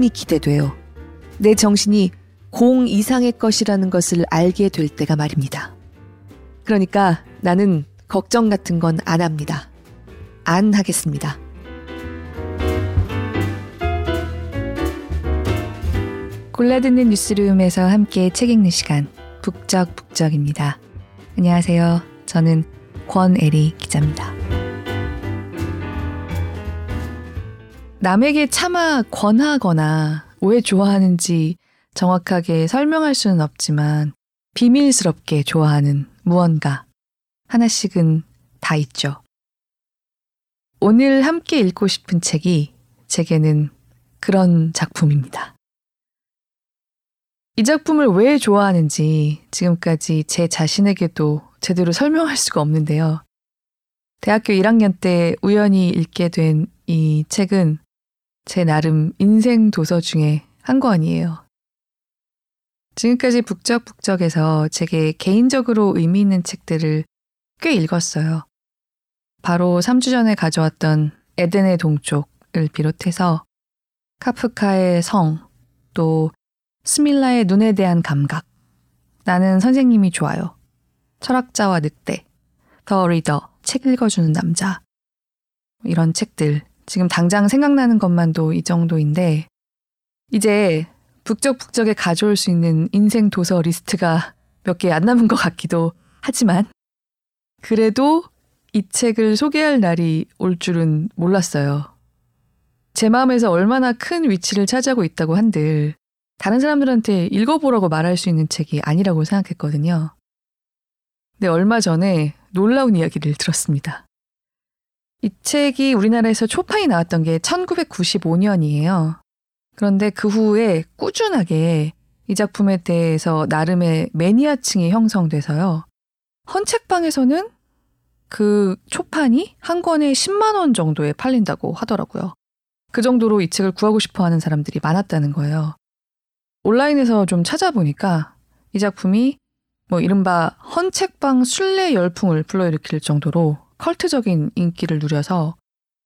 마음이 기대돼요. 내 정신이 공 이상의 것이라는 것을 알게 될 때가 말입니다. 그러니까 나는 걱정 같은 건 안 합니다. 안 하겠습니다. 골라듣는 뉴스룸에서 함께 책 읽는 시간 북적북적입니다. 안녕하세요. 저는 권애리 기자입니다. 남에게 차마 권하거나 왜 좋아하는지 정확하게 설명할 수는 없지만 비밀스럽게 좋아하는 무언가 하나씩은 다 있죠. 오늘 함께 읽고 싶은 책이 제게는 그런 작품입니다. 이 작품을 왜 좋아하는지 지금까지 제 자신에게도 제대로 설명할 수가 없는데요. 대학교 1학년 때 우연히 읽게 된 이 책은 제 나름 인생 도서 중에 한 권이에요. 지금까지 북적북적에서 제게 개인적으로 의미 있는 책들을 꽤 읽었어요. 바로 3주 전에 가져왔던 에덴의 동쪽을 비롯해서 카프카의 성, 또 스밀라의 눈에 대한 감각, 나는 선생님이 좋아요. 철학자와 늑대, 더 리더, 책 읽어주는 남자. 이런 책들. 지금 당장 생각나는 것만도 이 정도인데, 이제 북적북적에 가져올 수 있는 인생 도서 리스트가 몇 개 안 남은 것 같기도 하지만, 그래도 이 책을 소개할 날이 올 줄은 몰랐어요. 제 마음에서 얼마나 큰 위치를 차지하고 있다고 한들, 다른 사람들한테 읽어보라고 말할 수 있는 책이 아니라고 생각했거든요. 근데 얼마 전에 놀라운 이야기를 들었습니다. 이 책이 우리나라에서 초판이 나왔던 게 1995년이에요. 그런데 그 후에 꾸준하게 이 작품에 대해서 나름의 매니아층이 형성돼서요. 헌책방에서는 그 초판이 한 권에 10만 원 정도에 팔린다고 하더라고요. 그 정도로 이 책을 구하고 싶어 하는 사람들이 많았다는 거예요. 온라인에서 좀 찾아보니까 이 작품이 뭐 이른바 헌책방 순례 열풍을 불러일으킬 정도로 컬트적인 인기를 누려서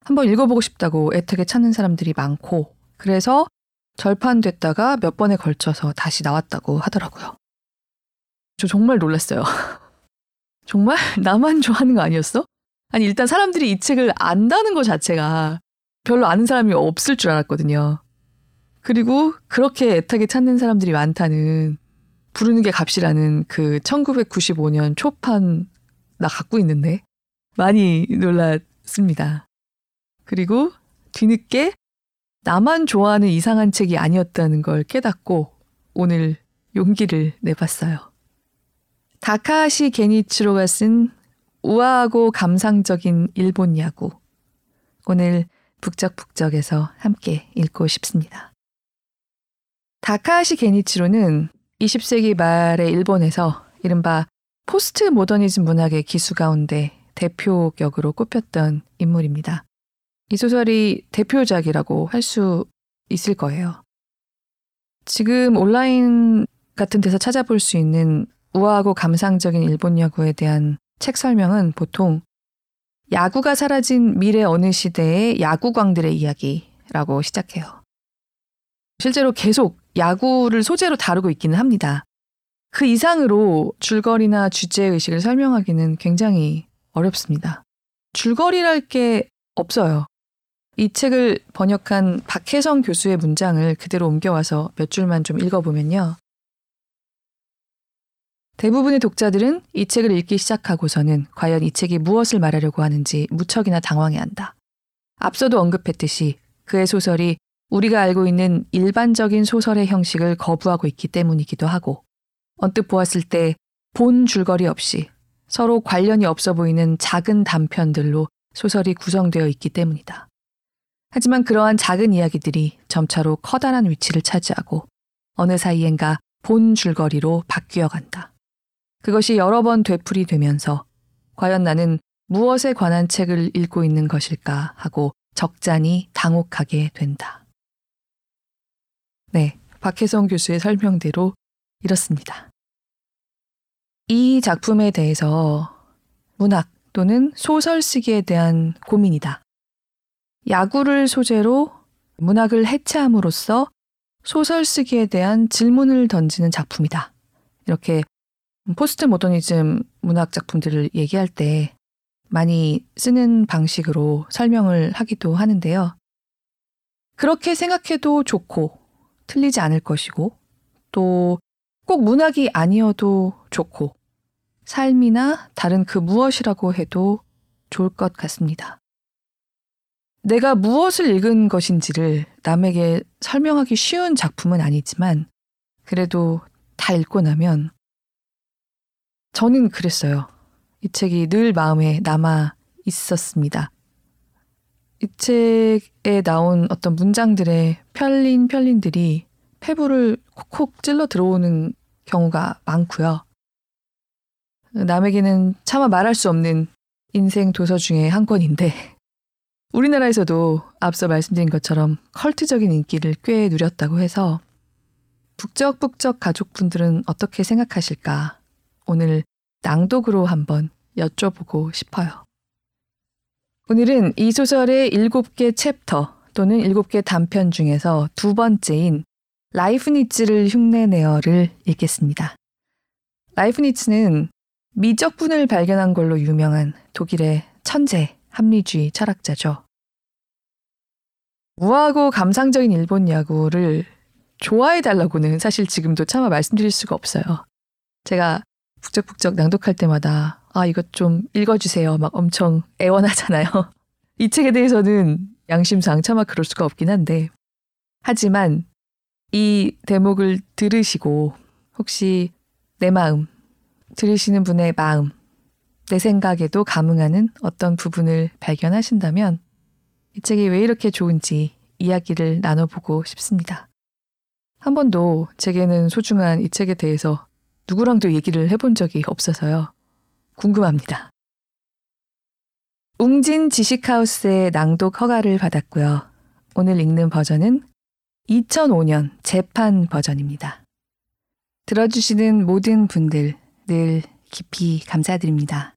한번 읽어보고 싶다고 애타게 찾는 사람들이 많고 그래서 절판됐다가 몇 번에 걸쳐서 다시 나왔다고 하더라고요. 저 정말 놀랐어요. 정말 나만 좋아하는 거 아니었어? 아니 일단 사람들이 이 책을 안다는 것 자체가 별로 아는 사람이 없을 줄 알았거든요. 그리고 그렇게 애타게 찾는 사람들이 많다는 부르는 게 값이라는 그 1995년 초판 나 갖고 있는데 많이 놀랐습니다. 그리고 뒤늦게 나만 좋아하는 이상한 책이 아니었다는 걸 깨닫고 오늘 용기를 내봤어요. 다카하시 게니츠로가 쓴 우아하고 감상적인 일본 야구. 오늘 북적북적에서 함께 읽고 싶습니다. 다카하시 게니치로는 20세기 말의 일본에서 이른바 포스트 모더니즘 문학의 기수 가운데 대표 격으로 꼽혔던 인물입니다. 이 소설이 대표작이라고 할 수 있을 거예요. 지금 온라인 같은 데서 찾아볼 수 있는 우아하고 감상적인 일본 야구에 대한 책 설명은 보통 야구가 사라진 미래 어느 시대의 야구광들의 이야기라고 시작해요. 실제로 계속 야구를 소재로 다루고 있기는 합니다. 그 이상으로 줄거리나 주제 의식을 설명하기는 굉장히 어렵습니다. 줄거리랄 게 없어요. 이 책을 번역한 박혜성 교수의 문장을 그대로 옮겨와서 몇 줄만 좀 읽어보면요. 대부분의 독자들은 이 책을 읽기 시작하고서는 과연 이 책이 무엇을 말하려고 하는지 무척이나 당황해 한다. 앞서도 언급했듯이 그의 소설이 우리가 알고 있는 일반적인 소설의 형식을 거부하고 있기 때문이기도 하고 언뜻 보았을 때 본 줄거리 없이 서로 관련이 없어 보이는 작은 단편들로 소설이 구성되어 있기 때문이다. 하지만 그러한 작은 이야기들이 점차로 커다란 위치를 차지하고 어느 사이엔가 본 줄거리로 바뀌어 간다. 그것이 여러 번 되풀이 되면서 과연 나는 무엇에 관한 책을 읽고 있는 것일까 하고 적잖이 당혹하게 된다. 네, 박혜성 교수의 설명대로 이렇습니다. 이 작품에 대해서 문학 또는 소설 쓰기에 대한 고민이다. 야구를 소재로 문학을 해체함으로써 소설 쓰기에 대한 질문을 던지는 작품이다. 이렇게 포스트 모더니즘 문학 작품들을 얘기할 때 많이 쓰는 방식으로 설명을 하기도 하는데요. 그렇게 생각해도 좋고 틀리지 않을 것이고 또 꼭 문학이 아니어도 좋고 삶이나 다른 그 무엇이라고 해도 좋을 것 같습니다. 내가 무엇을 읽은 것인지를 남에게 설명하기 쉬운 작품은 아니지만 그래도 다 읽고 나면 저는 그랬어요. 이 책이 늘 마음에 남아 있었습니다. 이 책에 나온 어떤 문장들의 편린 편린들이 폐부를 콕콕 찔러 들어오는 경우가 많고요. 남에게는 차마 말할 수 없는 인생 도서 중에 한 권인데 우리나라에서도 앞서 말씀드린 것처럼 컬트적인 인기를 꽤 누렸다고 해서 북적북적 가족분들은 어떻게 생각하실까 오늘 낭독으로 한번 여쭤보고 싶어요. 오늘은 이 소설의 7개 챕터 또는 7개 단편 중에서 두 번째인 라이프니츠를 흉내내어를 읽겠습니다. 라이프니츠는 미적분을 발견한 걸로 유명한 독일의 천재 합리주의 철학자죠. 우아하고 감상적인 일본 야구를 좋아해달라고는 사실 지금도 차마 말씀드릴 수가 없어요. 제가 북적북적 낭독할 때마다 아, 이것 좀 읽어주세요. 막 엄청 애원하잖아요. 이 책에 대해서는 양심상 차마 그럴 수가 없긴 한데. 하지만 이 대목을 들으시고 혹시 내 마음, 들으시는 분의 마음, 내 생각에도 감흥하는 어떤 부분을 발견하신다면 이 책이 왜 이렇게 좋은지 이야기를 나눠보고 싶습니다. 한 번도 제게는 소중한 이 책에 대해서 누구랑도 얘기를 해본 적이 없어서요. 궁금합니다. 웅진 지식하우스의 낭독 허가를 받았고요. 오늘 읽는 버전은 2005년 재판 버전입니다. 들어주시는 모든 분들 늘 깊이 감사드립니다.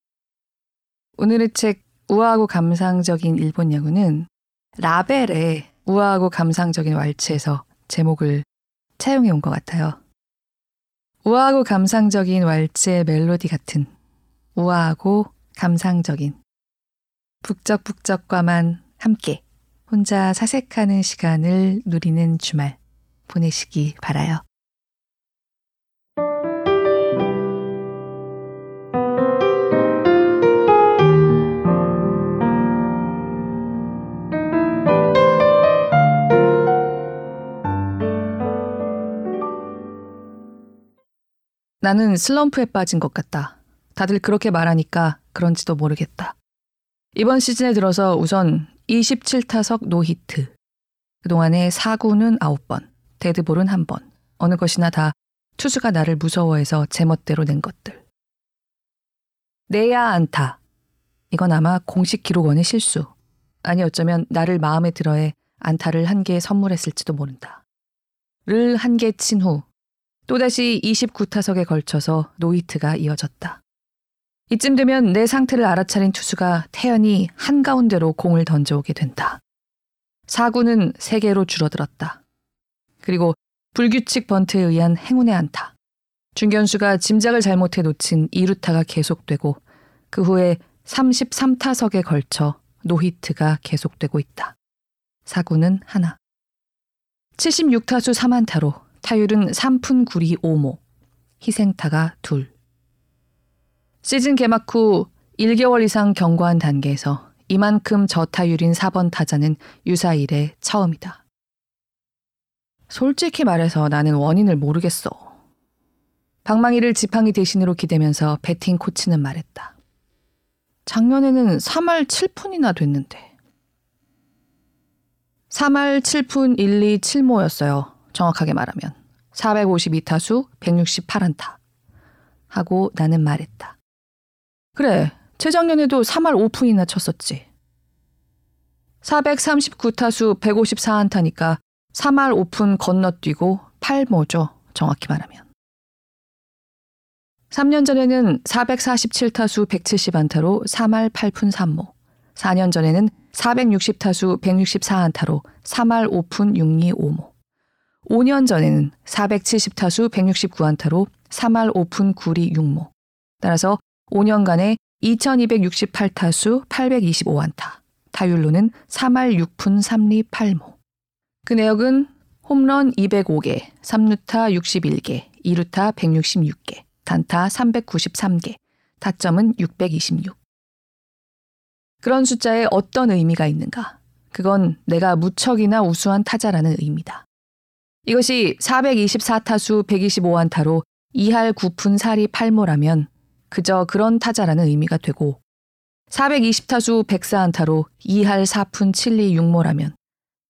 오늘의 책 우아하고 감상적인 일본 야구는 라벨의 우아하고 감상적인 왈츠에서 제목을 차용해 온 것 같아요. 우아하고 감상적인 왈츠의 멜로디 같은 우아하고 감상적인 북적북적과만 함께 혼자 사색하는 시간을 누리는 주말 보내시기 바라요. 나는 슬럼프에 빠진 것 같다. 다들 그렇게 말하니까 그런지도 모르겠다. 이번 시즌에 들어서 우선 27타석 노히트. 그동안에 4구는 9번, 데드볼은 1번. 어느 것이나 다 투수가 나를 무서워해서 제멋대로 낸 것들. 내야 안타. 이건 아마 공식 기록원의 실수. 아니 어쩌면 나를 마음에 들어해 안타를 한 개 선물했을지도 모른다. 를 한 개 친 후 또다시 29타석에 걸쳐서 노히트가 이어졌다. 이쯤 되면 내 상태를 알아차린 투수가 태연히 한가운데로 공을 던져오게 된다. 사구는 3개로 줄어들었다. 그리고 불규칙 바운드에 의한 행운의 안타. 중견수가 짐작을 잘못해 놓친 2루타가 계속되고 그 후에 33타석에 걸쳐 노히트가 계속되고 있다. 사구는 하나. 76타수 3안타로 타율은 3푼 9리 5모, 희생타가 둘. 시즌 개막 후 1개월 이상 경과한 단계에서 이만큼 저타율인 4번 타자는 유사 일에 처음이다. 솔직히 말해서 나는 원인을 모르겠어. 방망이를 지팡이 대신으로 기대면서 배팅 코치는 말했다. 작년에는 3할 7푼이나 됐는데. 3할 7푼 1, 2, 7모였어요. 정확하게 말하면 452타수 168안타 하고 나는 말했다. 그래, 재작년에도 3할 5푼이나 쳤었지. 439타수 154안타니까 3할 5푼 건너뛰고 8모죠. 정확히 말하면. 3년 전에는 447타수 170안타로 3할 8푼 3모. 4년 전에는 460타수 164안타로 3할 5푼 6리 5모. 5년 전에는 470타수 169안타로 3할 5푼 9리 6모. 따라서 5년간에 2268타수 825안타. 타율로는 3할 6푼 3리 8모. 그 내역은 홈런 205개, 3루타 61개, 2루타 166개, 단타 393개, 타점은 626. 그런 숫자에 어떤 의미가 있는가? 그건 내가 무척이나 우수한 타자라는 의미다. 이것이 424타수 125안타로 2할 9푼 4리 8모라면 그저 그런 타자라는 의미가 되고 420타수 104안타로 2할 4푼 7리 6모라면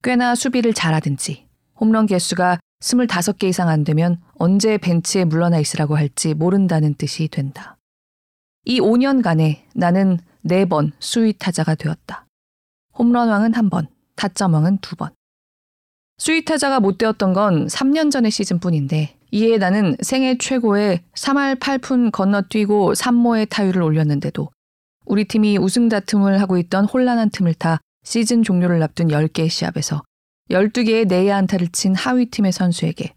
꽤나 수비를 잘하든지 홈런 개수가 25개 이상 안 되면 언제 벤치에 물러나 있으라고 할지 모른다는 뜻이 된다. 이 5년간에 나는 4번 수위 타자가 되었다. 홈런왕은 한 번, 타점왕은 두 번. 수위 타자가 못 되었던 건 3년 전의 시즌뿐인데 이에 나는 생애 최고의 3할 8푼 건너뛰고 3모의 타율을 올렸는데도 우리 팀이 우승 다툼을 하고 있던 혼란한 틈을 타 시즌 종료를 앞둔 10개의 시합에서 12개의 내야 안타를 친 하위 팀의 선수에게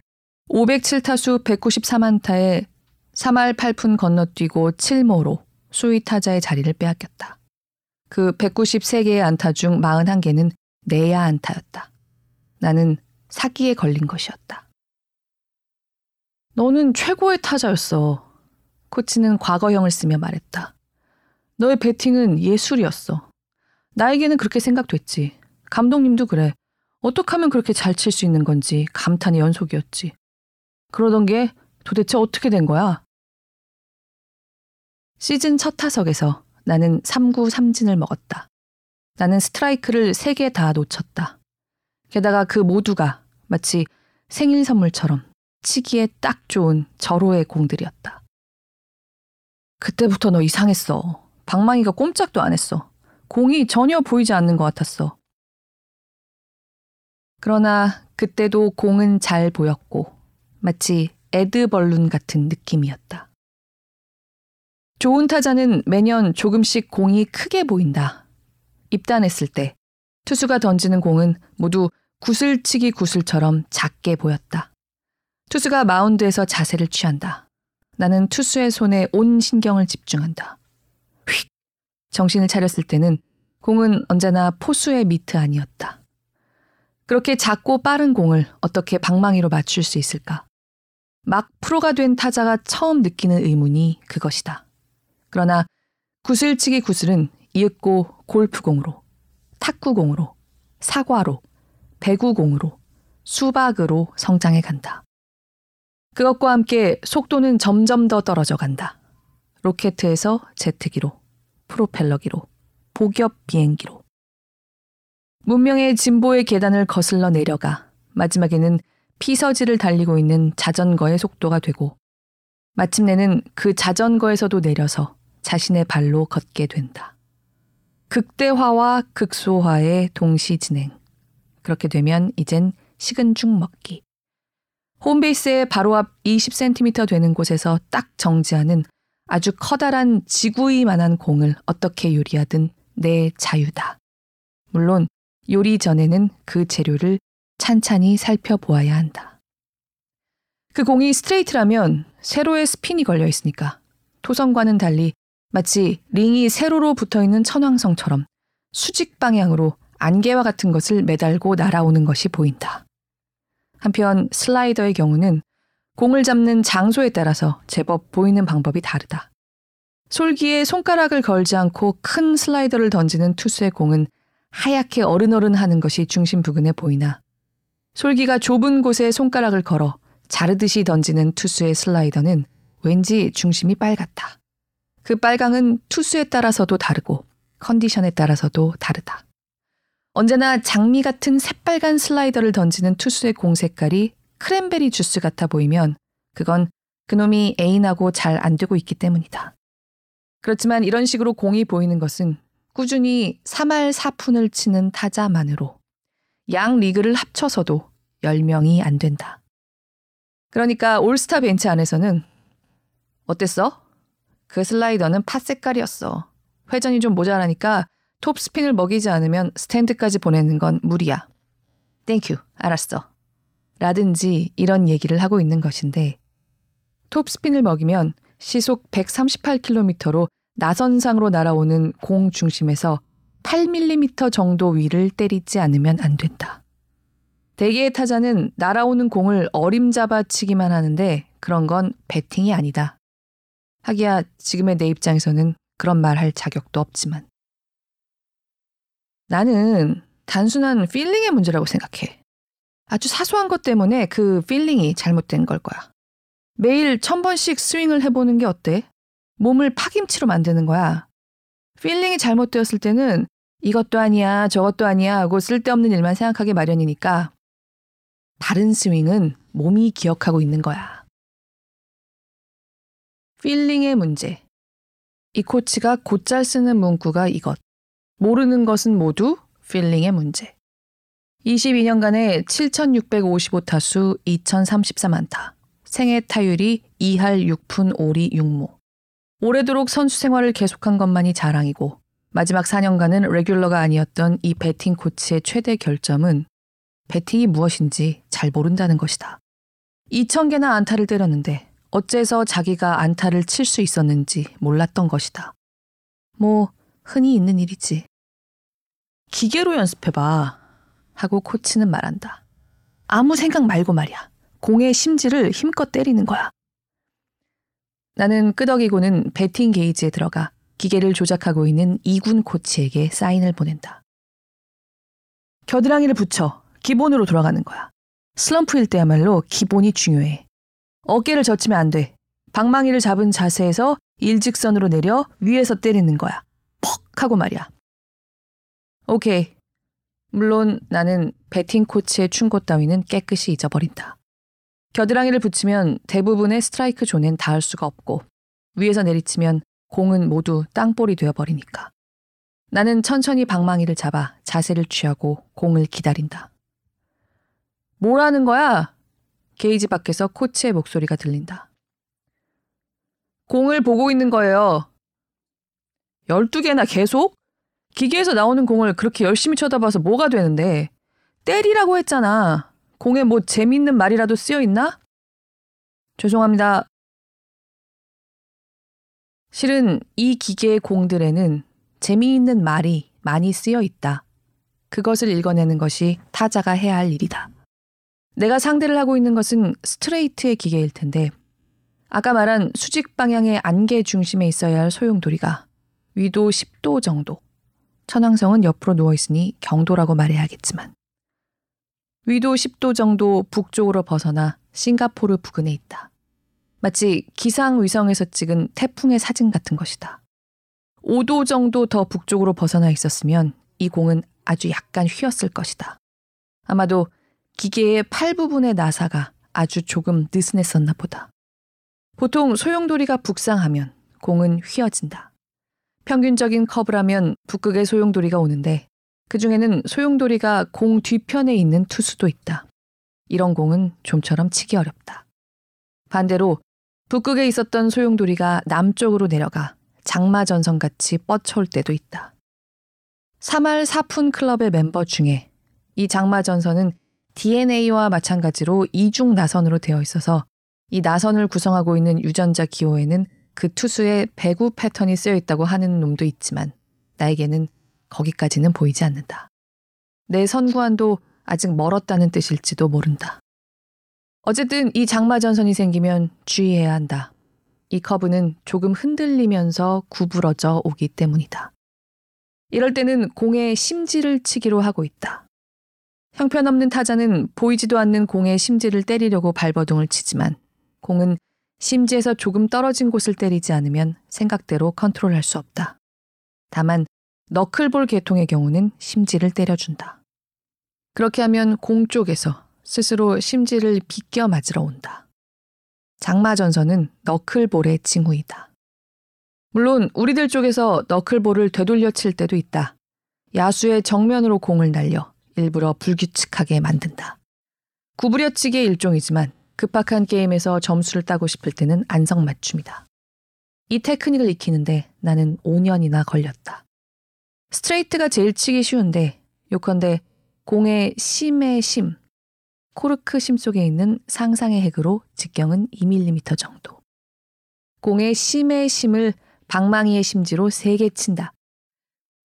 507타수 193안타에 3할 8푼 건너뛰고 7모로 수위 타자의 자리를 빼앗겼다. 그 193개의 안타 중 41개는 내야 안타였다. 나는 사기에 걸린 것이었다. 너는 최고의 타자였어. 코치는 과거형을 쓰며 말했다. 너의 배팅은 예술이었어. 나에게는 그렇게 생각됐지. 감독님도 그래. 어떻게 하면 그렇게 잘 칠 수 있는 건지 감탄의 연속이었지. 그러던 게 도대체 어떻게 된 거야? 시즌 첫 타석에서 나는 3구 3진을 먹었다. 나는 스트라이크를 3개 다 놓쳤다. 게다가 그 모두가 마치 생일 선물처럼 치기에 딱 좋은 절호의 공들이었다. 그때부터 너 이상했어. 방망이가 꼼짝도 안 했어. 공이 전혀 보이지 않는 것 같았어. 그러나 그때도 공은 잘 보였고 마치 에드벌룬 같은 느낌이었다. 좋은 타자는 매년 조금씩 공이 크게 보인다. 입단했을 때 투수가 던지는 공은 모두 구슬치기 구슬처럼 작게 보였다. 투수가 마운드에서 자세를 취한다. 나는 투수의 손에 온 신경을 집중한다. 휙! 정신을 차렸을 때는 공은 언제나 포수의 미트 아니었다. 그렇게 작고 빠른 공을 어떻게 방망이로 맞출 수 있을까? 막 프로가 된 타자가 처음 느끼는 의문이 그것이다. 그러나 구슬치기 구슬은 이윽고 골프공으로, 탁구공으로, 사과로, 배구공으로, 수박으로 성장해 간다. 그것과 함께 속도는 점점 더 떨어져 간다. 로켓에서 제트기로, 프로펠러기로, 복엽 비행기로. 문명의 진보의 계단을 거슬러 내려가 마지막에는 피서지를 달리고 있는 자전거의 속도가 되고 마침내는 그 자전거에서도 내려서 자신의 발로 걷게 된다. 극대화와 극소화의 동시 진행. 그렇게 되면 이젠 식은 죽 먹기. 홈베이스의 바로 앞 20cm 되는 곳에서 딱 정지하는 아주 커다란 지구이만한 공을 어떻게 요리하든 내 자유다. 물론 요리 전에는 그 재료를 찬찬히 살펴보아야 한다. 그 공이 스트레이트라면 세로에 스핀이 걸려 있으니까 토성과는 달리 마치 링이 세로로 붙어 있는 천왕성처럼 수직 방향으로 안개와 같은 것을 매달고 날아오는 것이 보인다. 한편 슬라이더의 경우는 공을 잡는 장소에 따라서 제법 보이는 방법이 다르다. 솔기에 손가락을 걸지 않고 큰 슬라이더를 던지는 투수의 공은 하얗게 어른어른 하는 것이 중심 부근에 보이나 솔기가 좁은 곳에 손가락을 걸어 자르듯이 던지는 투수의 슬라이더는 왠지 중심이 빨갛다. 그 빨강은 투수에 따라서도 다르고 컨디션에 따라서도 다르다. 언제나 장미 같은 새빨간 슬라이더를 던지는 투수의 공 색깔이 크랜베리 주스 같아 보이면 그건 그놈이 애인하고 잘 안 되고 있기 때문이다. 그렇지만 이런 식으로 공이 보이는 것은 꾸준히 3할 4푼을 치는 타자만으로 양 리그를 합쳐서도 10명이 안 된다. 그러니까 올스타 벤치 안에서는 어땠어? 그 슬라이더는 팥 색깔이었어. 회전이 좀 모자라니까 톱스핀을 먹이지 않으면 스탠드까지 보내는 건 무리야. Thank you, 알았어. 라든지 이런 얘기를 하고 있는 것인데 톱스핀을 먹이면 시속 138km로 나선상으로 날아오는 공 중심에서 8mm 정도 위를 때리지 않으면 안 된다. 대개의 타자는 날아오는 공을 어림잡아 치기만 하는데 그런 건 배팅이 아니다. 하기야 지금의 내 입장에서는 그런 말 할 자격도 없지만. 나는 단순한 feeling의 문제라고 생각해. 아주 사소한 것 때문에 그 feeling이 잘못된 걸 거야. 매일 천 번씩 스윙을 해보는 게 어때? 몸을 파김치로 만드는 거야. feeling이 잘못되었을 때는 이것도 아니야, 저것도 아니야 하고 쓸데없는 일만 생각하기 마련이니까 바른 스윙은 몸이 기억하고 있는 거야. 필링의 문제. 이 코치가 곧잘 쓰는 문구가 이것. 모르는 것은 모두 필링의 문제. 22년간의 7,655타수 2,034만타. 생애 타율이 2할 6푼 5리 6모. 오래도록 선수 생활을 계속한 것만이 자랑이고 마지막 4년간은 레귤러가 아니었던 이 배팅 코치의 최대 결점은 배팅이 무엇인지 잘 모른다는 것이다. 2,000개나 안타를 때렸는데 어째서 자기가 안타를 칠 수 있었는지 몰랐던 것이다. 뭐, 흔히 있는 일이지. 기계로 연습해봐. 하고 코치는 말한다. 아무 생각 말고 말이야. 공의 심지를 힘껏 때리는 거야. 나는 끄덕이고는 배팅 게이지에 들어가 기계를 조작하고 있는 이군 코치에게 사인을 보낸다. 겨드랑이를 붙여 기본으로 돌아가는 거야. 슬럼프일 때야말로 기본이 중요해. 어깨를 젖히면 안 돼. 방망이를 잡은 자세에서 일직선으로 내려 위에서 때리는 거야. 퍽 하고 말이야. 오케이. 물론 나는 배팅 코치의 충고 따위는 깨끗이 잊어버린다. 겨드랑이를 붙이면 대부분의 스트라이크 존엔 닿을 수가 없고 위에서 내리치면 공은 모두 땅볼이 되어버리니까. 나는 천천히 방망이를 잡아 자세를 취하고 공을 기다린다. 뭐라는 거야? 게이지 밖에서 코치의 목소리가 들린다. 공을 보고 있는 거예요. 12개나 계속? 기계에서 나오는 공을 그렇게 열심히 쳐다봐서 뭐가 되는데? 때리라고 했잖아. 공에 뭐 재밌는 말이라도 쓰여 있나? 죄송합니다. 실은 이 기계의 공들에는 재미있는 말이 많이 쓰여 있다. 그것을 읽어내는 것이 타자가 해야 할 일이다. 내가 상대를 하고 있는 것은 스트레이트의 기계일 텐데 아까 말한 수직 방향의 안개 중심에 있어야 할 소용돌이가 위도 10도 정도. 천왕성은 옆으로 누워 있으니 경도라고 말해야겠지만 위도 10도 정도 북쪽으로 벗어나 싱가포르 부근에 있다. 마치 기상위성에서 찍은 태풍의 사진 같은 것이다. 5도 정도 더 북쪽으로 벗어나 있었으면 이 공은 아주 약간 휘었을 것이다. 아마도 기계의 팔 부분의 나사가 아주 조금 느슨했었나 보다. 보통 소용돌이가 북상하면 공은 휘어진다. 평균적인 커브라면 북극의 소용돌이가 오는데 그 중에는 소용돌이가 공 뒤편에 있는 투수도 있다. 이런 공은 좀처럼 치기 어렵다. 반대로 북극에 있었던 소용돌이가 남쪽으로 내려가 장마전선 같이 뻗쳐올 때도 있다. 3할 4푼 클럽의 멤버 중에 이 장마전선은 DNA와 마찬가지로 이중 나선으로 되어 있어서 이 나선을 구성하고 있는 유전자 기호에는 그 투수의 배구 패턴이 쓰여 있다고 하는 놈도 있지만 나에게는 거기까지는 보이지 않는다. 내 선구안도 아직 멀었다는 뜻일지도 모른다. 어쨌든 이 장마전선이 생기면 주의해야 한다. 이 커브는 조금 흔들리면서 구부러져 오기 때문이다. 이럴 때는 공의 심지를 치기로 하고 있다. 형편없는 타자는 보이지도 않는 공의 심지를 때리려고 발버둥을 치지만 공은 심지에서 조금 떨어진 곳을 때리지 않으면 생각대로 컨트롤할 수 없다. 다만 너클볼 계통의 경우는 심지를 때려준다. 그렇게 하면 공 쪽에서 스스로 심지를 비껴 맞으러 온다. 장마전선은 너클볼의 징후이다. 물론 우리들 쪽에서 너클볼을 되돌려 칠 때도 있다. 야수의 정면으로 공을 날려 일부러 불규칙하게 만든다. 구부려치기의 일종이지만 급박한 게임에서 점수를 따고 싶을 때는 안성맞춤이다. 이 테크닉을 익히는데 나는 5년이나 걸렸다. 스트레이트가 제일 치기 쉬운데 요컨대 공의 심의 심, 코르크 심 속에 있는 상상의 핵으로 직경은 2mm 정도. 공의 심의 심을 방망이의 심지로 세게 친다.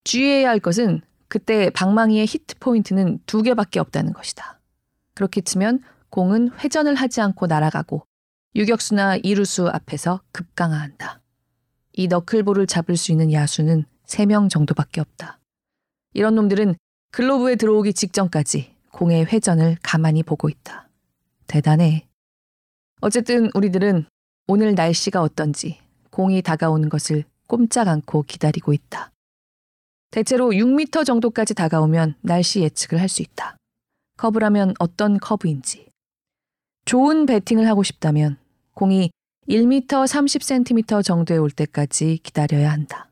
주의해야 할 것은 그때 방망이의 히트 포인트는 두 개밖에 없다는 것이다. 그렇게 치면 공은 회전을 하지 않고 날아가고 유격수나 이루수 앞에서 급강하한다. 이 너클볼을 잡을 수 있는 야수는 3명 정도밖에 없다. 이런 놈들은 글로브에 들어오기 직전까지 공의 회전을 가만히 보고 있다. 대단해. 어쨌든 우리들은 오늘 날씨가 어떤지 공이 다가오는 것을 꼼짝 않고 기다리고 있다. 대체로 6미터 정도까지 다가오면 날씨 예측을 할 수 있다. 커브라면 어떤 커브인지. 좋은 배팅을 하고 싶다면 공이 1m 30cm 정도에 올 때까지 기다려야 한다.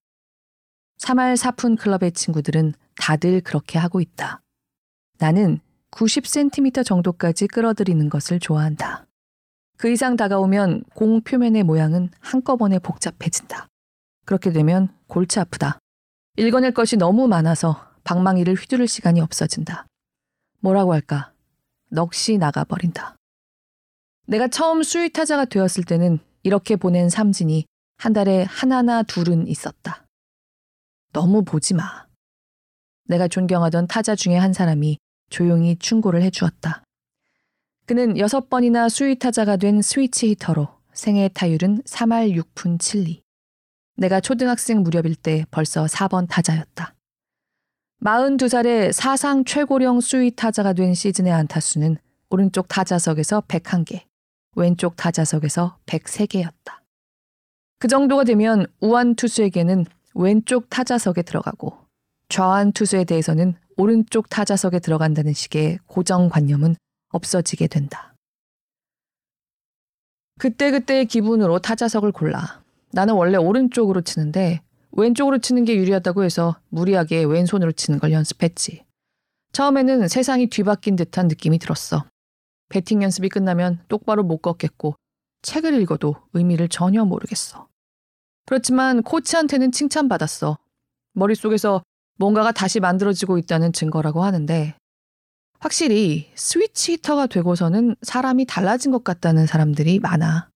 3할 4푼 클럽의 친구들은 다들 그렇게 하고 있다. 나는 90cm 정도까지 끌어들이는 것을 좋아한다. 그 이상 다가오면 공 표면의 모양은 한꺼번에 복잡해진다. 그렇게 되면 골치 아프다. 읽어낼 것이 너무 많아서 방망이를 휘두를 시간이 없어진다. 뭐라고 할까? 넋이 나가버린다. 내가 처음 수위 타자가 되었을 때는 이렇게 보낸 삼진이 한 달에 하나나 둘은 있었다. 너무 보지 마. 내가 존경하던 타자 중에 한 사람이 조용히 충고를 해주었다. 그는 여섯 번이나 수위 타자가 된 스위치 히터로 생애 타율은 3할 6푼 7리. 내가 초등학생 무렵일 때 벌써 4번 타자였다. 42살에 사상 최고령 수위 타자가 된 시즌의 안타수는 오른쪽 타자석에서 101개, 왼쪽 타자석에서 103개였다. 그 정도가 되면 우한 투수에게는 왼쪽 타자석에 들어가고 좌완 투수에 대해서는 오른쪽 타자석에 들어간다는 식의 고정관념은 없어지게 된다. 그때그때의 기분으로 타자석을 골라. 나는 원래 오른쪽으로 치는데 왼쪽으로 치는 게 유리하다고 해서 무리하게 왼손으로 치는 걸 연습했지. 처음에는 세상이 뒤바뀐 듯한 느낌이 들었어. 배팅 연습이 끝나면 똑바로 못 걷겠고 책을 읽어도 의미를 전혀 모르겠어. 그렇지만 코치한테는 칭찬받았어. 머릿속에서 뭔가가 다시 만들어지고 있다는 증거라고 하는데 확실히 스위치 히터가 되고서는 사람이 달라진 것 같다는 사람들이 많아.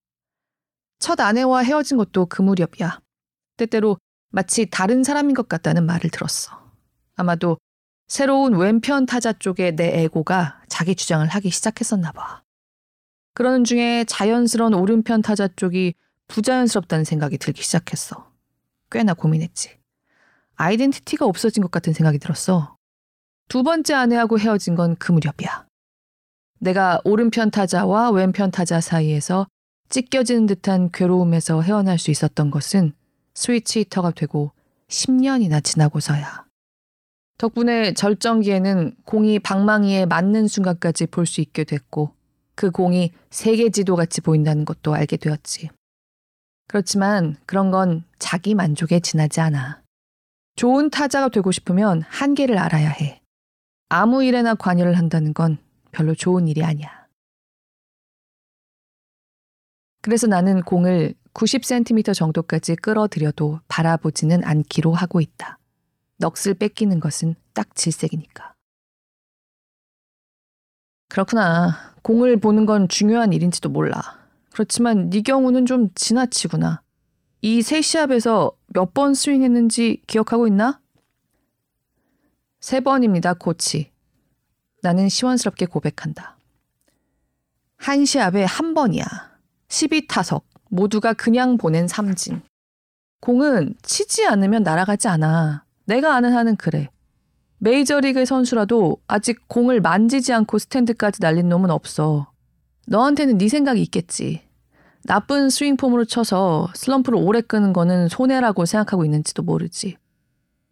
첫 아내와 헤어진 것도 그 무렵이야. 때때로 마치 다른 사람인 것 같다는 말을 들었어. 아마도 새로운 왼편 타자 쪽에 내 에고가 자기 주장을 하기 시작했었나 봐. 그러는 중에 자연스러운 오른편 타자 쪽이 부자연스럽다는 생각이 들기 시작했어. 꽤나 고민했지. 아이덴티티가 없어진 것 같은 생각이 들었어. 두 번째 아내하고 헤어진 건 그 무렵이야. 내가 오른편 타자와 왼편 타자 사이에서 찢겨지는 듯한 괴로움에서 헤어날 수 있었던 것은 스위치 히터가 되고 10년이나 지나고서야. 덕분에 절정기에는 공이 방망이에 맞는 순간까지 볼 수 있게 됐고 그 공이 세계 지도 같이 보인다는 것도 알게 되었지. 그렇지만 그런 건 자기 만족에 지나지 않아. 좋은 타자가 되고 싶으면 한계를 알아야 해. 아무 일에나 관여를 한다는 건 별로 좋은 일이 아니야. 그래서 나는 공을 90cm 정도까지 끌어들여도 바라보지는 않기로 하고 있다. 넋을 뺏기는 것은 딱 질색이니까. 그렇구나. 공을 보는 건 중요한 일인지도 몰라. 그렇지만 네 경우는 좀 지나치구나. 이 세 시합에서 몇 번 스윙했는지 기억하고 있나? 세 번입니다, 코치. 나는 시원스럽게 고백한다. 한 시합에 한 번이야. 12타석, 모두가 그냥 보낸 삼진. 공은 치지 않으면 날아가지 않아. 내가 아는 한은 그래. 메이저리그 선수라도 아직 공을 만지지 않고 스탠드까지 날린 놈은 없어. 너한테는 네 생각이 있겠지. 나쁜 스윙폼으로 쳐서 슬럼프를 오래 끄는 거는 손해라고 생각하고 있는지도 모르지.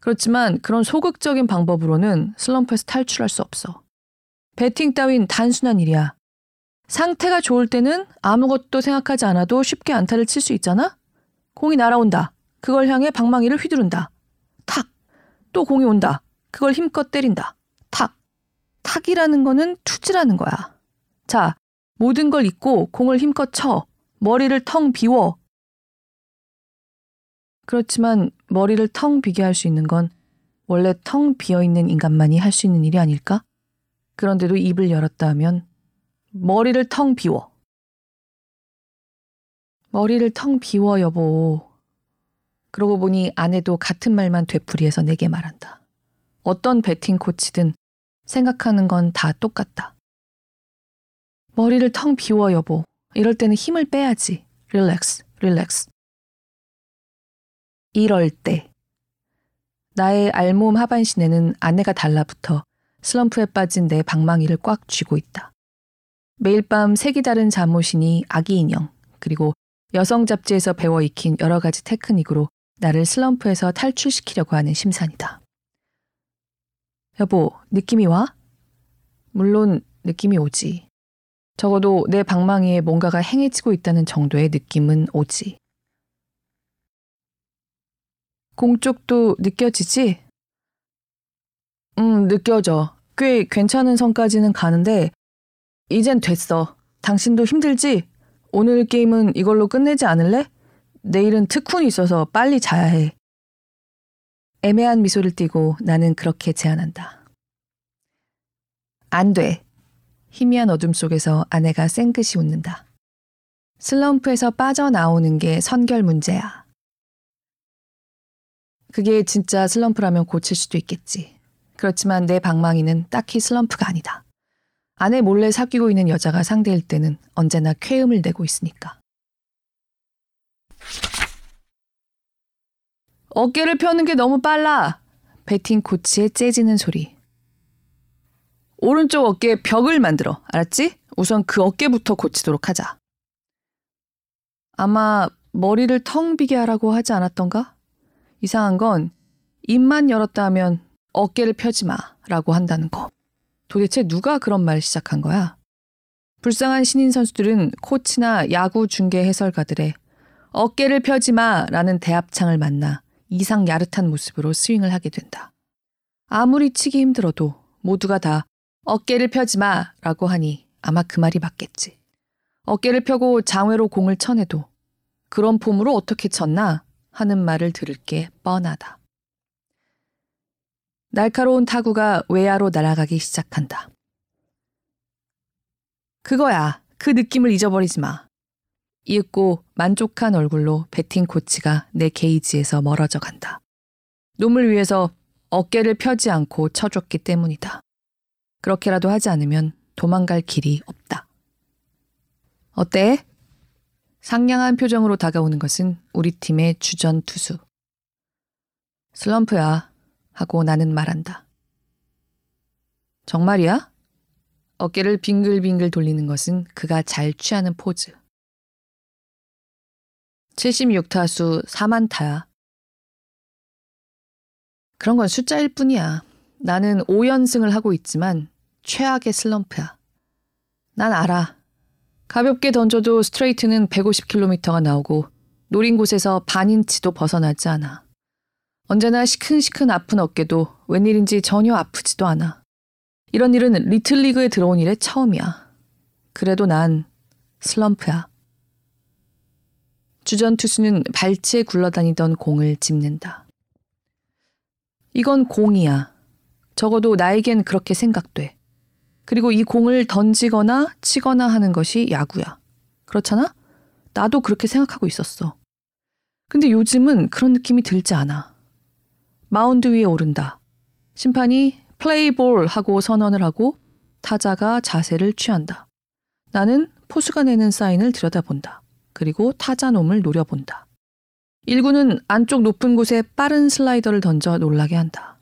그렇지만 그런 소극적인 방법으로는 슬럼프에서 탈출할 수 없어. 배팅 따윈 단순한 일이야. 상태가 좋을 때는 아무것도 생각하지 않아도 쉽게 안타를 칠 수 있잖아? 공이 날아온다. 그걸 향해 방망이를 휘두른다. 또 공이 온다. 그걸 힘껏 때린다. 탁. 탁이라는 거는 투지라는 거야. 자, 모든 걸 잊고 공을 힘껏 쳐. 머리를 텅 비워. 그렇지만 머리를 텅 비게 할 수 있는 건 원래 텅 비어 있는 인간만이 할 수 있는 일이 아닐까? 그런데도 입을 열었다 하면 머리를 텅 비워. 머리를 텅 비워, 여보. 그러고 보니 아내도 같은 말만 되풀이해서 내게 말한다. 어떤 배팅 코치든 생각하는 건 다 똑같다. 머리를 텅 비워, 여보. 이럴 때는 힘을 빼야지. relax, relax. 이럴 때. 나의 알몸 하반 신에는 아내가 달라붙어 슬럼프에 빠진 내 방망이를 꽉 쥐고 있다. 매일 밤 색이 다른 잠옷이니 아기 인형, 그리고 여성 잡지에서 배워 익힌 여러 가지 테크닉으로 나를 슬럼프에서 탈출시키려고 하는 심산이다. 여보, 느낌이 와? 물론 느낌이 오지. 적어도 내 방망이에 뭔가가 행해지고 있다는 정도의 느낌은 오지. 공 쪽도 느껴지지? 음, 느껴져. 꽤 괜찮은 선까지는 가는데, 이젠 됐어. 당신도 힘들지? 오늘 게임은 이걸로 끝내지 않을래? 내일은 특훈이 있어서 빨리 자야 해. 애매한 미소를 띠고 나는 그렇게 제안한다. 안 돼. 희미한 어둠 속에서 아내가 쌩긋이 웃는다. 슬럼프에서 빠져나오는 게 선결 문제야. 그게 진짜 슬럼프라면 고칠 수도 있겠지. 그렇지만 내 방망이는 딱히 슬럼프가 아니다. 아내 몰래 사귀고 있는 여자가 상대일 때는 언제나 쾌음을 내고 있으니까. 어깨를 펴는 게 너무 빨라. 배팅 코치의 째지는 소리. 오른쪽 어깨에 벽을 만들어. 알았지? 우선 그 어깨부터 고치도록 하자. 아마 머리를 텅 비게 하라고 하지 않았던가? 이상한 건 입만 열었다 하면 어깨를 펴지 마 라고 한다는 거. 도대체 누가 그런 말 시작한 거야? 불쌍한 신인 선수들은 코치나 야구 중계 해설가들의 어깨를 펴지 마 라는 대합창을 만나 이상 야릇한 모습으로 스윙을 하게 된다. 아무리 치기 힘들어도 모두가 다 어깨를 펴지 마 라고 하니 아마 그 말이 맞겠지. 어깨를 펴고 장외로 공을 쳐내도 그런 폼으로 어떻게 쳤나 하는 말을 들을 게 뻔하다. 날카로운 타구가 외야로 날아가기 시작한다. 그거야. 그 느낌을 잊어버리지 마. 이윽고 만족한 얼굴로 배팅 코치가 내 게이지에서 멀어져 간다. 놈을 위해서 어깨를 펴지 않고 쳐줬기 때문이다. 그렇게라도 하지 않으면 도망갈 길이 없다. 어때? 상냥한 표정으로 다가오는 것은 우리 팀의 주전 투수. 슬럼프야. 하고 나는 말한다. 정말이야? 어깨를 빙글빙글 돌리는 것은 그가 잘 취하는 포즈. 76타수 4만타야. 그런 건 숫자일 뿐이야. 나는 5연승을 하고 있지만 최악의 슬럼프야. 난 알아. 가볍게 던져도 스트레이트는 150km가 나오고 노린 곳에서 반인치도 벗어나지 않아. 언제나 시큰시큰 아픈 어깨도 웬일인지 전혀 아프지도 않아. 이런 일은 리틀리그에 들어온 일에 처음이야. 그래도 난 슬럼프야. 주전 투수는 발치에 굴러다니던 공을 짚는다. 이건 공이야. 적어도 나에겐 그렇게 생각돼. 그리고 이 공을 던지거나 치거나 하는 것이 야구야. 그렇잖아? 나도 그렇게 생각하고 있었어. 근데 요즘은 그런 느낌이 들지 않아. 마운드 위에 오른다. 심판이 플레이볼 하고 선언을 하고 타자가 자세를 취한다. 나는 포수가 내는 사인을 들여다본다. 그리고 타자 놈을 노려본다. 1구는 안쪽 높은 곳에 빠른 슬라이더를 던져 놀라게 한다.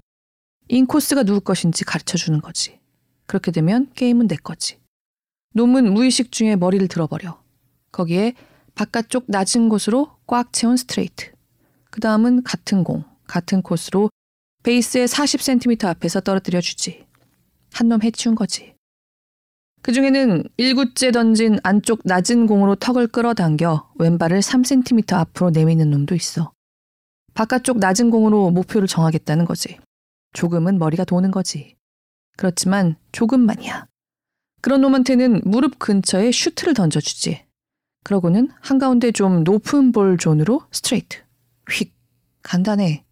인코스가 누구 것인지 가르쳐 주는 거지. 그렇게 되면 게임은 내 거지. 놈은 무의식 중에 머리를 들어버려. 거기에 바깥쪽 낮은 곳으로 꽉 채운 스트레이트. 그 다음은 같은 공, 같은 코스로 베이스의 40cm 앞에서 떨어뜨려 주지. 한 놈 해치운 거지. 그 중에는 1구째 던진 안쪽 낮은 공으로 턱을 끌어당겨 왼발을 3cm 앞으로 내미는 놈도 있어. 바깥쪽 낮은 공으로 목표를 정하겠다는 거지. 조금은 머리가 도는 거지. 그렇지만 조금만이야. 그런 놈한테는 무릎 근처에 슈트를 던져주지. 그러고는 한가운데 좀 높은 볼 존으로 스트레이트. 휙. 간단해.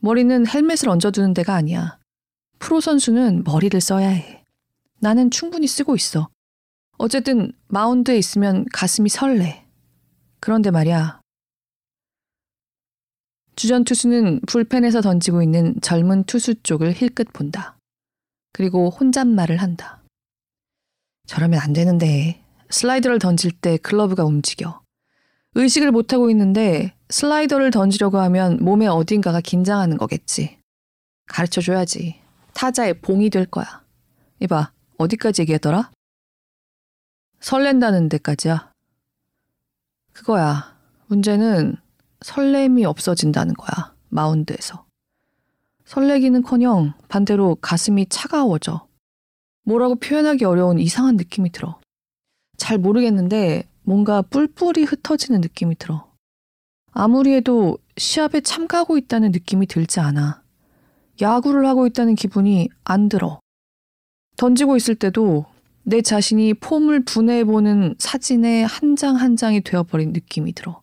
머리는 헬멧을 얹어두는 데가 아니야. 프로 선수는 머리를 써야 해. 나는 충분히 쓰고 있어. 어쨌든 마운드에 있으면 가슴이 설레. 그런데 말이야. 주전 투수는 불펜에서 던지고 있는 젊은 투수 쪽을 힐끗 본다. 그리고 혼잣말을 한다. 저러면 안 되는데 슬라이더를 던질 때 글러브가 움직여. 의식을 못하고 있는데 슬라이더를 던지려고 하면 몸의 어딘가가 긴장하는 거겠지. 가르쳐 줘야지. 타자의 봉이 될 거야. 이봐, 어디까지 얘기했더라? 설렌다는 데까지야. 그거야. 문제는 설렘이 없어진다는 거야. 마운드에서. 설레기는 커녕 반대로 가슴이 차가워져. 뭐라고 표현하기 어려운 이상한 느낌이 들어. 잘 모르겠는데 뭔가 뿔뿔이 흩어지는 느낌이 들어. 아무리 해도 시합에 참가하고 있다는 느낌이 들지 않아. 야구를 하고 있다는 기분이 안 들어. 던지고 있을 때도 내 자신이 폼을 분해해보는 사진의 한 장 한 장이 되어버린 느낌이 들어.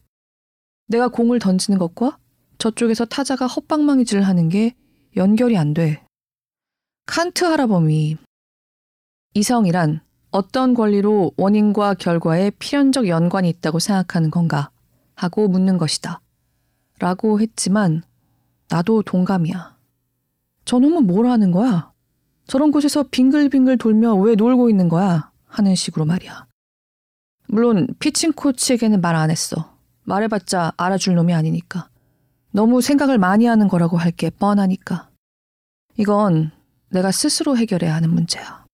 내가 공을 던지는 것과 저쪽에서 타자가 헛방망이질을 하는 게 연결이 안 돼. 칸트 할아범이 이성이란 어떤 권리로 원인과 결과에 필연적 연관이 있다고 생각하는 건가 하고 묻는 것이다. 라고 했지만 나도 동감이야. 저놈은 뭘 하는 거야? 저런 곳에서 빙글빙글 돌며 왜 놀고 있는 거야? 하는 식으로 말이야. 물론 피칭 코치에게는 말 안 했어. 말해봤자 알아줄 놈이 아니니까. 너무 생각을 많이 하는 거라고 할 게 뻔하니까. 이건 내가 스스로 해결해야 하는 문제야.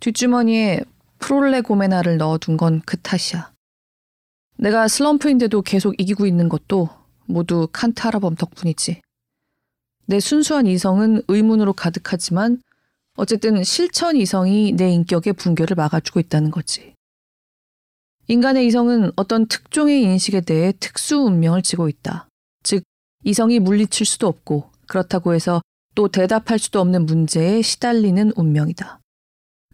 뒷주머니에 프롤레 고메나를 넣어둔 건 그 탓이야. 내가 슬럼프인데도 계속 이기고 있는 것도 모두 칸트 할아범 덕분이지. 내 순수한 이성은 의문으로 가득하지만 어쨌든 실천 이성이 내 인격의 붕괴를 막아주고 있다는 거지. 인간의 이성은 어떤 특종의 인식에 대해 특수 운명을 지고 있다. 즉, 이성이 물리칠 수도 없고 그렇다고 해서 또 대답할 수도 없는 문제에 시달리는 운명이다.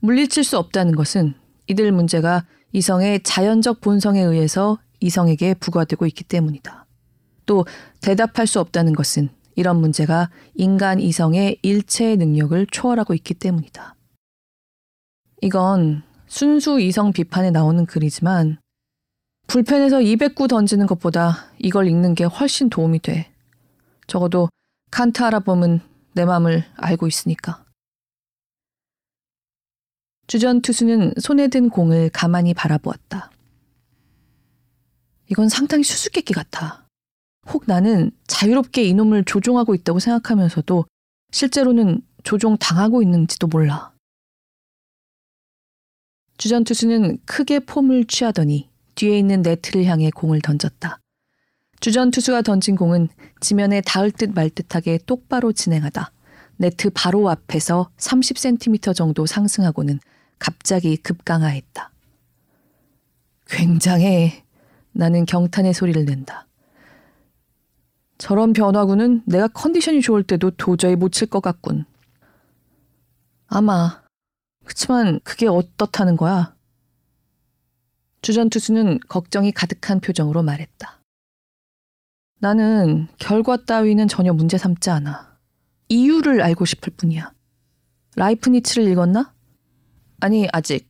물리칠 수 없다는 것은 이들 문제가 이성의 자연적 본성에 의해서 이성에게 부과되고 있기 때문이다. 또 대답할 수 없다는 것은 이런 문제가 인간 이성의 일체의 능력을 초월하고 있기 때문이다. 이건 순수 이성 비판에 나오는 글이지만 불펜에서 200구 던지는 것보다 이걸 읽는 게 훨씬 도움이 돼. 적어도 칸트 알아봄은 내 마음을 알고 있으니까. 주전 투수는 손에 든 공을 가만히 바라보았다. 이건 상당히 수수께끼 같아. 혹 나는 자유롭게 이놈을 조종하고 있다고 생각하면서도 실제로는 조종 당하고 있는지도 몰라. 주전 투수는 크게 폼을 취하더니 뒤에 있는 네트를 향해 공을 던졌다. 주전 투수가 던진 공은 지면에 닿을 듯 말 듯하게 똑바로 진행하다 네트 바로 앞에서 30cm 정도 상승하고는 갑자기 급강하했다. 굉장해. 나는 경탄의 소리를 낸다. 저런 변화구는 내가 컨디션이 좋을 때도 도저히 못 칠 것 같군. 아마. 그치만 그게 어떻다는 거야? 주전 투수는 걱정이 가득한 표정으로 말했다. 나는 결과 따위는 전혀 문제 삼지 않아. 이유를 알고 싶을 뿐이야. 라이프니츠를 읽었나? 아니, 아직.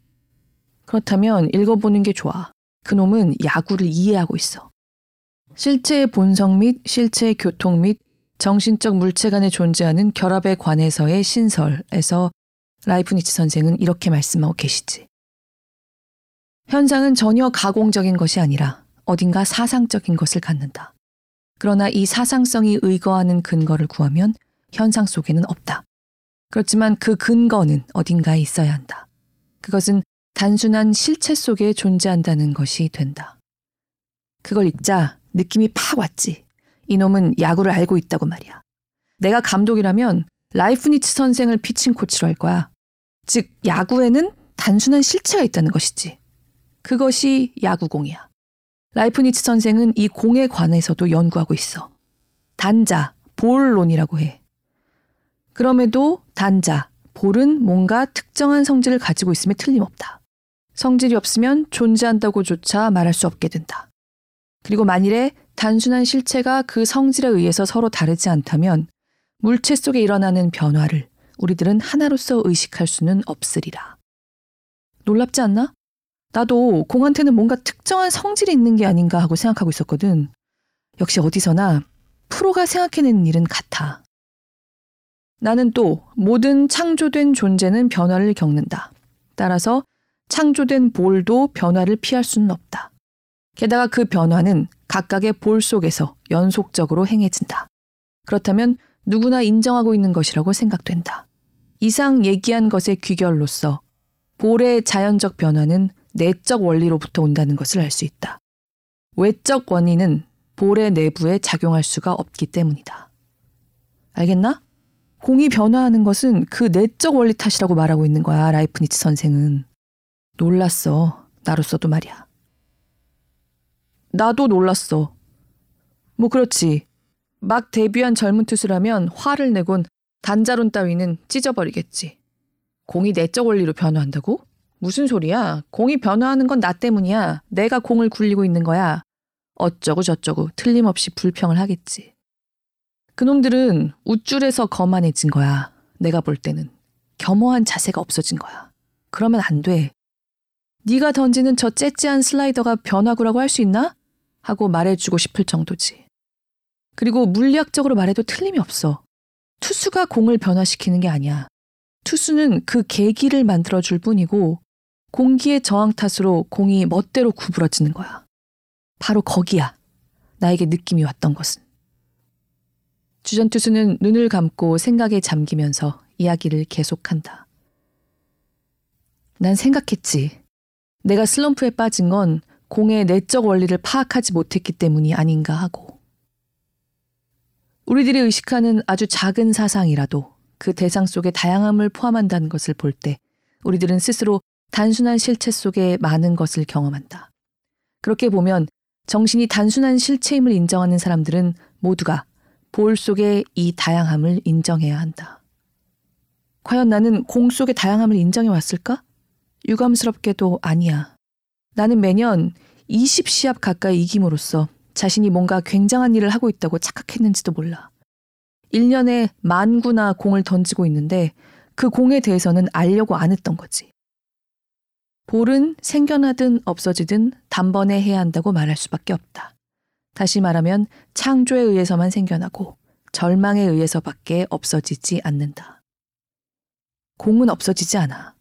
그렇다면 읽어보는 게 좋아. 그놈은 야구를 이해하고 있어. 실체의 본성 및 실체의 교통 및 정신적 물체 간에 존재하는 결합에 관해서의 신설에서 라이프니츠 선생은 이렇게 말씀하고 계시지. 현상은 전혀 가공적인 것이 아니라 어딘가 사상적인 것을 갖는다. 그러나 이 사상성이 의거하는 근거를 구하면 현상 속에는 없다. 그렇지만 그 근거는 어딘가에 있어야 한다. 그것은 단순한 실체 속에 존재한다는 것이 된다. 그걸 읽자 느낌이 팍 왔지. 이놈은 야구를 알고 있다고 말이야. 내가 감독이라면 라이프니츠 선생을 피칭 코치로 할 거야. 즉, 야구에는 단순한 실체가 있다는 것이지. 그것이 야구공이야. 라이프니츠 선생은 이 공에 관해서도 연구하고 있어. 단자, 볼론이라고 해. 그럼에도 단자, 볼은 뭔가 특정한 성질을 가지고 있음에 틀림없다. 성질이 없으면 존재한다고조차 말할 수 없게 된다. 그리고 만일에 단순한 실체가 그 성질에 의해서 서로 다르지 않다면 물체 속에 일어나는 변화를 우리들은 하나로서 의식할 수는 없으리라. 놀랍지 않나? 나도 공한테는 뭔가 특정한 성질이 있는 게 아닌가 하고 생각하고 있었거든. 역시 어디서나 프로가 생각해내는 일은 같아. 나는 또 모든 창조된 존재는 변화를 겪는다. 따라서 창조된 볼도 변화를 피할 수는 없다. 게다가 그 변화는 각각의 볼 속에서 연속적으로 행해진다. 그렇다면 누구나 인정하고 있는 것이라고 생각된다. 이상 얘기한 것의 귀결로서 볼의 자연적 변화는 내적 원리로부터 온다는 것을 알 수 있다. 외적 원인은 볼의 내부에 작용할 수가 없기 때문이다. 알겠나? 공이 변화하는 것은 그 내적 원리 탓이라고 말하고 있는 거야, 라이프니츠 선생은. 놀랐어. 나로서도 말이야. 나도 놀랐어. 뭐 그렇지. 막 데뷔한 젊은 투수라면 화를 내곤 단자론 따위는 찢어버리겠지. 공이 내적 원리로 변화한다고? 무슨 소리야? 공이 변화하는 건 나 때문이야. 내가 공을 굴리고 있는 거야. 어쩌고 저쩌고 틀림없이 불평을 하겠지. 그놈들은 우쭐에서 거만해진 거야. 내가 볼 때는. 겸허한 자세가 없어진 거야. 그러면 안 돼. 네가 던지는 저 째째한 슬라이더가 변화구라고 할 수 있나? 하고 말해주고 싶을 정도지. 그리고 물리학적으로 말해도 틀림이 없어. 투수가 공을 변화시키는 게 아니야. 투수는 그 계기를 만들어줄 뿐이고 공기의 저항 탓으로 공이 멋대로 구부러지는 거야. 바로 거기야. 나에게 느낌이 왔던 것은. 주전 투수는 눈을 감고 생각에 잠기면서 이야기를 계속한다. 난 생각했지. 내가 슬럼프에 빠진 건 공의 내적 원리를 파악하지 못했기 때문이 아닌가 하고. 우리들이 의식하는 아주 작은 사상이라도 그 대상 속에 다양함을 포함한다는 것을 볼 때 우리들은 스스로 단순한 실체 속에 많은 것을 경험한다. 그렇게 보면 정신이 단순한 실체임을 인정하는 사람들은 모두가 볼 속의 이 다양함을 인정해야 한다. 과연 나는 공 속의 다양함을 인정해 왔을까? 유감스럽게도 아니야. 나는 매년 20시합 가까이 이김으로써 자신이 뭔가 굉장한 일을 하고 있다고 착각했는지도 몰라. 1년에 만 구나 공을 던지고 있는데 그 공에 대해서는 알려고 안 했던 거지. 볼은 생겨나든 없어지든 단번에 해야 한다고 말할 수밖에 없다. 다시 말하면 창조에 의해서만 생겨나고 절망에 의해서밖에 없어지지 않는다. 공은 없어지지 않아.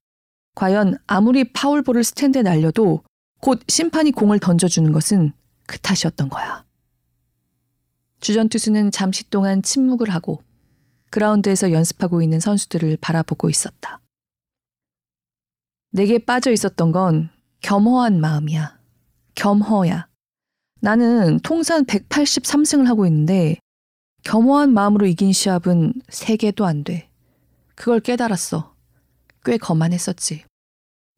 과연 아무리 파울볼을 스탠드에 날려도 곧 심판이 공을 던져주는 것은 그 탓이었던 거야. 주전 투수는 잠시 동안 침묵을 하고 그라운드에서 연습하고 있는 선수들을 바라보고 있었다. 내게 빠져 있었던 건 겸허한 마음이야. 겸허야. 나는 통산 183승을 하고 있는데 겸허한 마음으로 이긴 시합은 3개도 안 돼. 그걸 깨달았어. 꽤 거만했었지.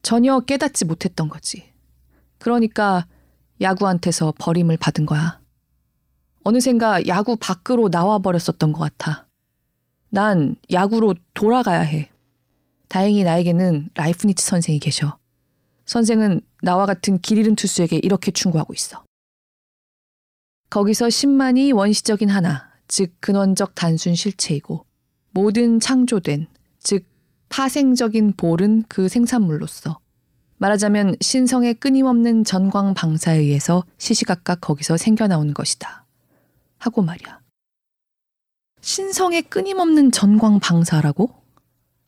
전혀 깨닫지 못했던 거지. 그러니까 야구한테서 버림을 받은 거야. 어느샌가 야구 밖으로 나와 버렸었던 것 같아. 난 야구로 돌아가야 해. 다행히 나에게는 라이프니츠 선생이 계셔. 선생은 나와 같은 길 잃은 투수에게 이렇게 충고하고 있어. 거기서 10만이 원시적인 하나, 즉 근원적 단순 실체이고 모든 창조된, 즉 파생적인 볼은 그 생산물로서 말하자면 신성의 끊임없는 전광 방사에 의해서 시시각각 거기서 생겨나오는 것이다. 하고 말이야. 신성의 끊임없는 전광 방사라고?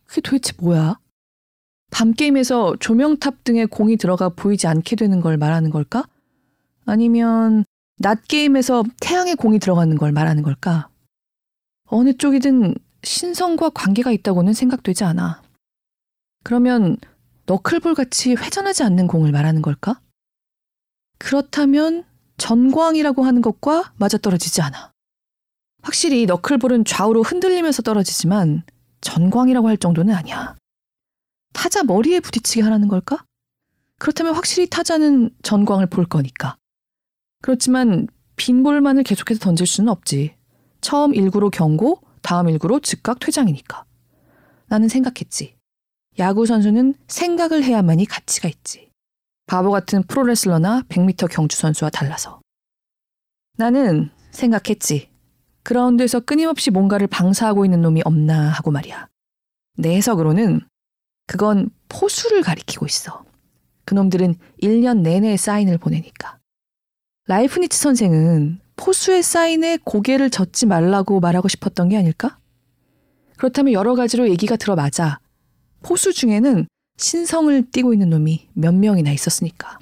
그게 도대체 뭐야? 밤게임에서 조명탑 등에 공이 들어가 보이지 않게 되는 걸 말하는 걸까? 아니면 낮게임에서 태양의 공이 들어가는 걸 말하는 걸까? 어느 쪽이든 신성과 관계가 있다고는 생각되지 않아. 그러면 너클볼 같이 회전하지 않는 공을 말하는 걸까? 그렇다면 전광이라고 하는 것과 맞아떨어지지 않아. 확실히 너클볼은 좌우로 흔들리면서 떨어지지만 전광이라고 할 정도는 아니야. 타자 머리에 부딪히게 하라는 걸까? 그렇다면 확실히 타자는 전광을 볼 거니까. 그렇지만 빈볼만을 계속해서 던질 수는 없지. 처음 1구로 경고, 다음 1구로 즉각 퇴장이니까. 나는 생각했지. 야구 선수는 생각을 해야만이 가치가 있지. 바보 같은 프로레슬러나 100m 경주 선수와 달라서. 나는 생각했지. 그라운드에서 끊임없이 뭔가를 방사하고 있는 놈이 없나 하고 말이야. 내 해석으로는 그건 포수를 가리키고 있어. 그놈들은 1년 내내 사인을 보내니까. 라이프니츠 선생은 포수의 사인에 고개를 젓지 말라고 말하고 싶었던 게 아닐까? 그렇다면 여러 가지로 얘기가 들어맞아 포수 중에는 신성을 띠고 있는 놈이 몇 명이나 있었으니까.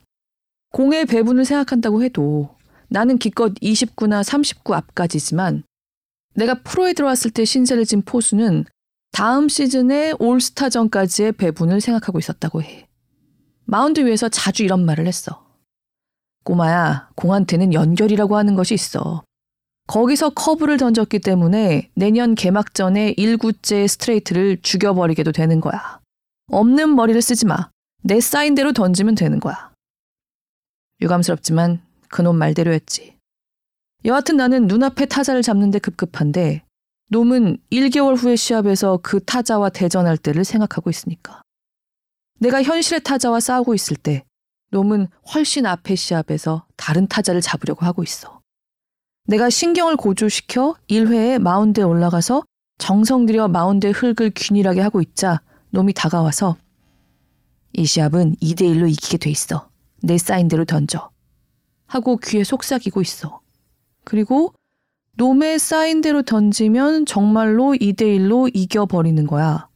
공의 배분을 생각한다고 해도 나는 기껏 2구나 3구 앞까지지만 내가 프로에 들어왔을 때 신세를 진 포수는 다음 시즌의 올스타전까지의 배분을 생각하고 있었다고 해. 마운드 위에서 자주 이런 말을 했어. 꼬마야, 공한테는 연결이라고 하는 것이 있어. 거기서 커브를 던졌기 때문에 내년 개막전에 1구째 스트레이트를 죽여버리게도 되는 거야. 없는 머리를 쓰지 마. 내 사인대로 던지면 되는 거야. 유감스럽지만 그놈 말대로였지. 여하튼 나는 눈앞에 타자를 잡는데 급급한데 놈은 1개월 후의 시합에서 그 타자와 대전할 때를 생각하고 있으니까. 내가 현실의 타자와 싸우고 있을 때 놈은 훨씬 앞의 시합에서 다른 타자를 잡으려고 하고 있어. 내가 신경을 고조시켜 1회에 마운드에 올라가서 정성 들여 마운드의 흙을 균일하게 하고 있자 놈이 다가와서 이 시합은 2대1로 이기게 돼 있어. 내 사인대로 던져. 하고 귀에 속삭이고 있어. 그리고 놈의 사인대로 던지면 정말로 2대1로 이겨버리는 거야.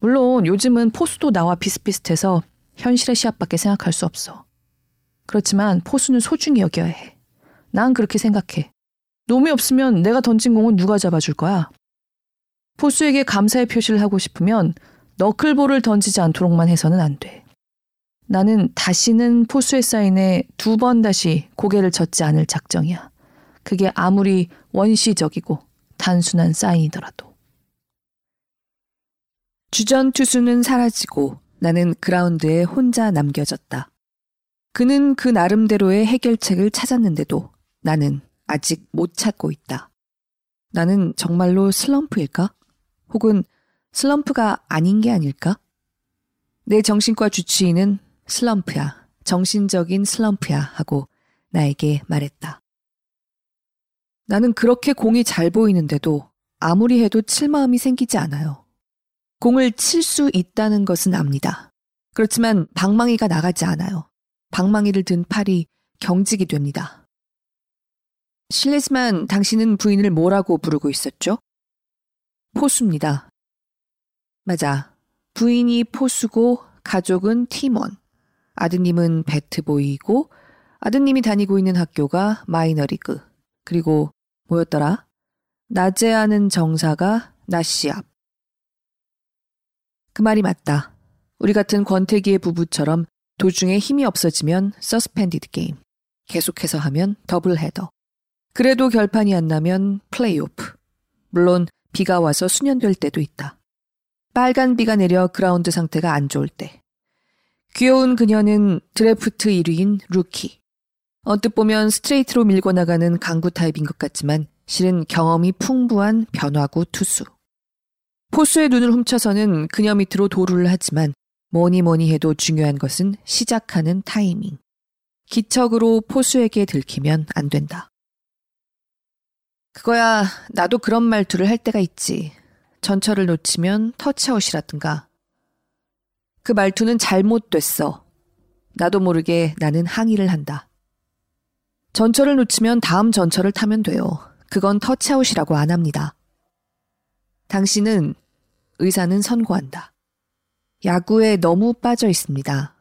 물론 요즘은 포수도 나와 비슷비슷해서 현실의 시합밖에 생각할 수 없어. 그렇지만 포수는 소중히 여겨야 해. 난 그렇게 생각해. 놈이 없으면 내가 던진 공은 누가 잡아줄 거야? 포수에게 감사의 표시를 하고 싶으면 너클볼을 던지지 않도록만 해서는 안 돼. 나는 다시는 포수의 사인에 두 번 다시 고개를 젓지 않을 작정이야. 그게 아무리 원시적이고 단순한 사인이더라도. 주전 투수는 사라지고 나는 그라운드에 혼자 남겨졌다. 그는 그 나름대로의 해결책을 찾았는데도 나는 아직 못 찾고 있다. 나는 정말로 슬럼프일까? 혹은 슬럼프가 아닌 게 아닐까? 내 정신과 주치의는 슬럼프야, 정신적인 슬럼프야 하고 나에게 말했다. 나는 그렇게 공이 잘 보이는데도 아무리 해도 칠 마음이 생기지 않아요. 공을 칠 수 있다는 것은 압니다. 그렇지만 방망이가 나가지 않아요. 방망이를 든 팔이 경직이 됩니다. 실례지만 당신은 부인을 뭐라고 부르고 있었죠? 포수입니다. 맞아. 부인이 포수고 가족은 팀원. 아드님은 배트보이고 아드님이 다니고 있는 학교가 마이너리그. 그리고 뭐였더라? 낮에 하는 정사가 낮 시합. 그 말이 맞다. 우리 같은 권태기의 부부처럼 도중에 힘이 없어지면 서스펜디드 게임. 계속해서 하면 더블 헤더. 그래도 결판이 안 나면 플레이오프. 물론 비가 와서 순연될 때도 있다. 빨간 비가 내려 그라운드 상태가 안 좋을 때. 귀여운 그녀는 드래프트 1위인 루키. 언뜻 보면 스트레이트로 밀고 나가는 강구 타입인 것 같지만 실은 경험이 풍부한 변화구 투수. 포수의 눈을 훔쳐서는 그녀 밑으로 도루를 하지만 뭐니 뭐니 해도 중요한 것은 시작하는 타이밍. 기척으로 포수에게 들키면 안 된다. 그거야 나도 그런 말투를 할 때가 있지. 전철을 놓치면 터치아웃이라든가. 그 말투는 잘못됐어. 나도 모르게 나는 항의를 한다. 전철을 놓치면 다음 전철을 타면 돼요. 그건 터치아웃이라고 안 합니다. 당신은 의사는 선고한다. 야구에 너무 빠져 있습니다.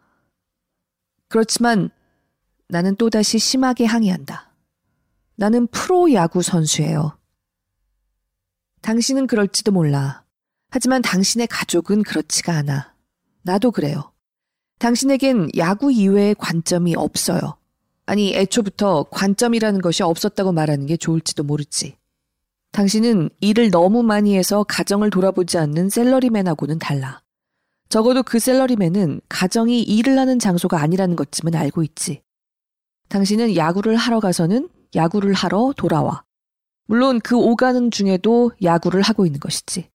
그렇지만 나는 또다시 심하게 항의한다. 나는 프로 야구 선수예요. 당신은 그럴지도 몰라. 하지만 당신의 가족은 그렇지가 않아. 나도 그래요. 당신에겐 야구 이외의 관점이 없어요. 아니, 애초부터 관점이라는 것이 없었다고 말하는 게 좋을지도 모르지. 당신은 일을 너무 많이 해서 가정을 돌아보지 않는 셀러리맨하고는 달라. 적어도 그 셀러리맨은 가정이 일을 하는 장소가 아니라는 것쯤은 알고 있지. 당신은 야구를 하러 가서는 야구를 하러 돌아와. 물론 그 오가는 중에도 야구를 하고 있는 것이지.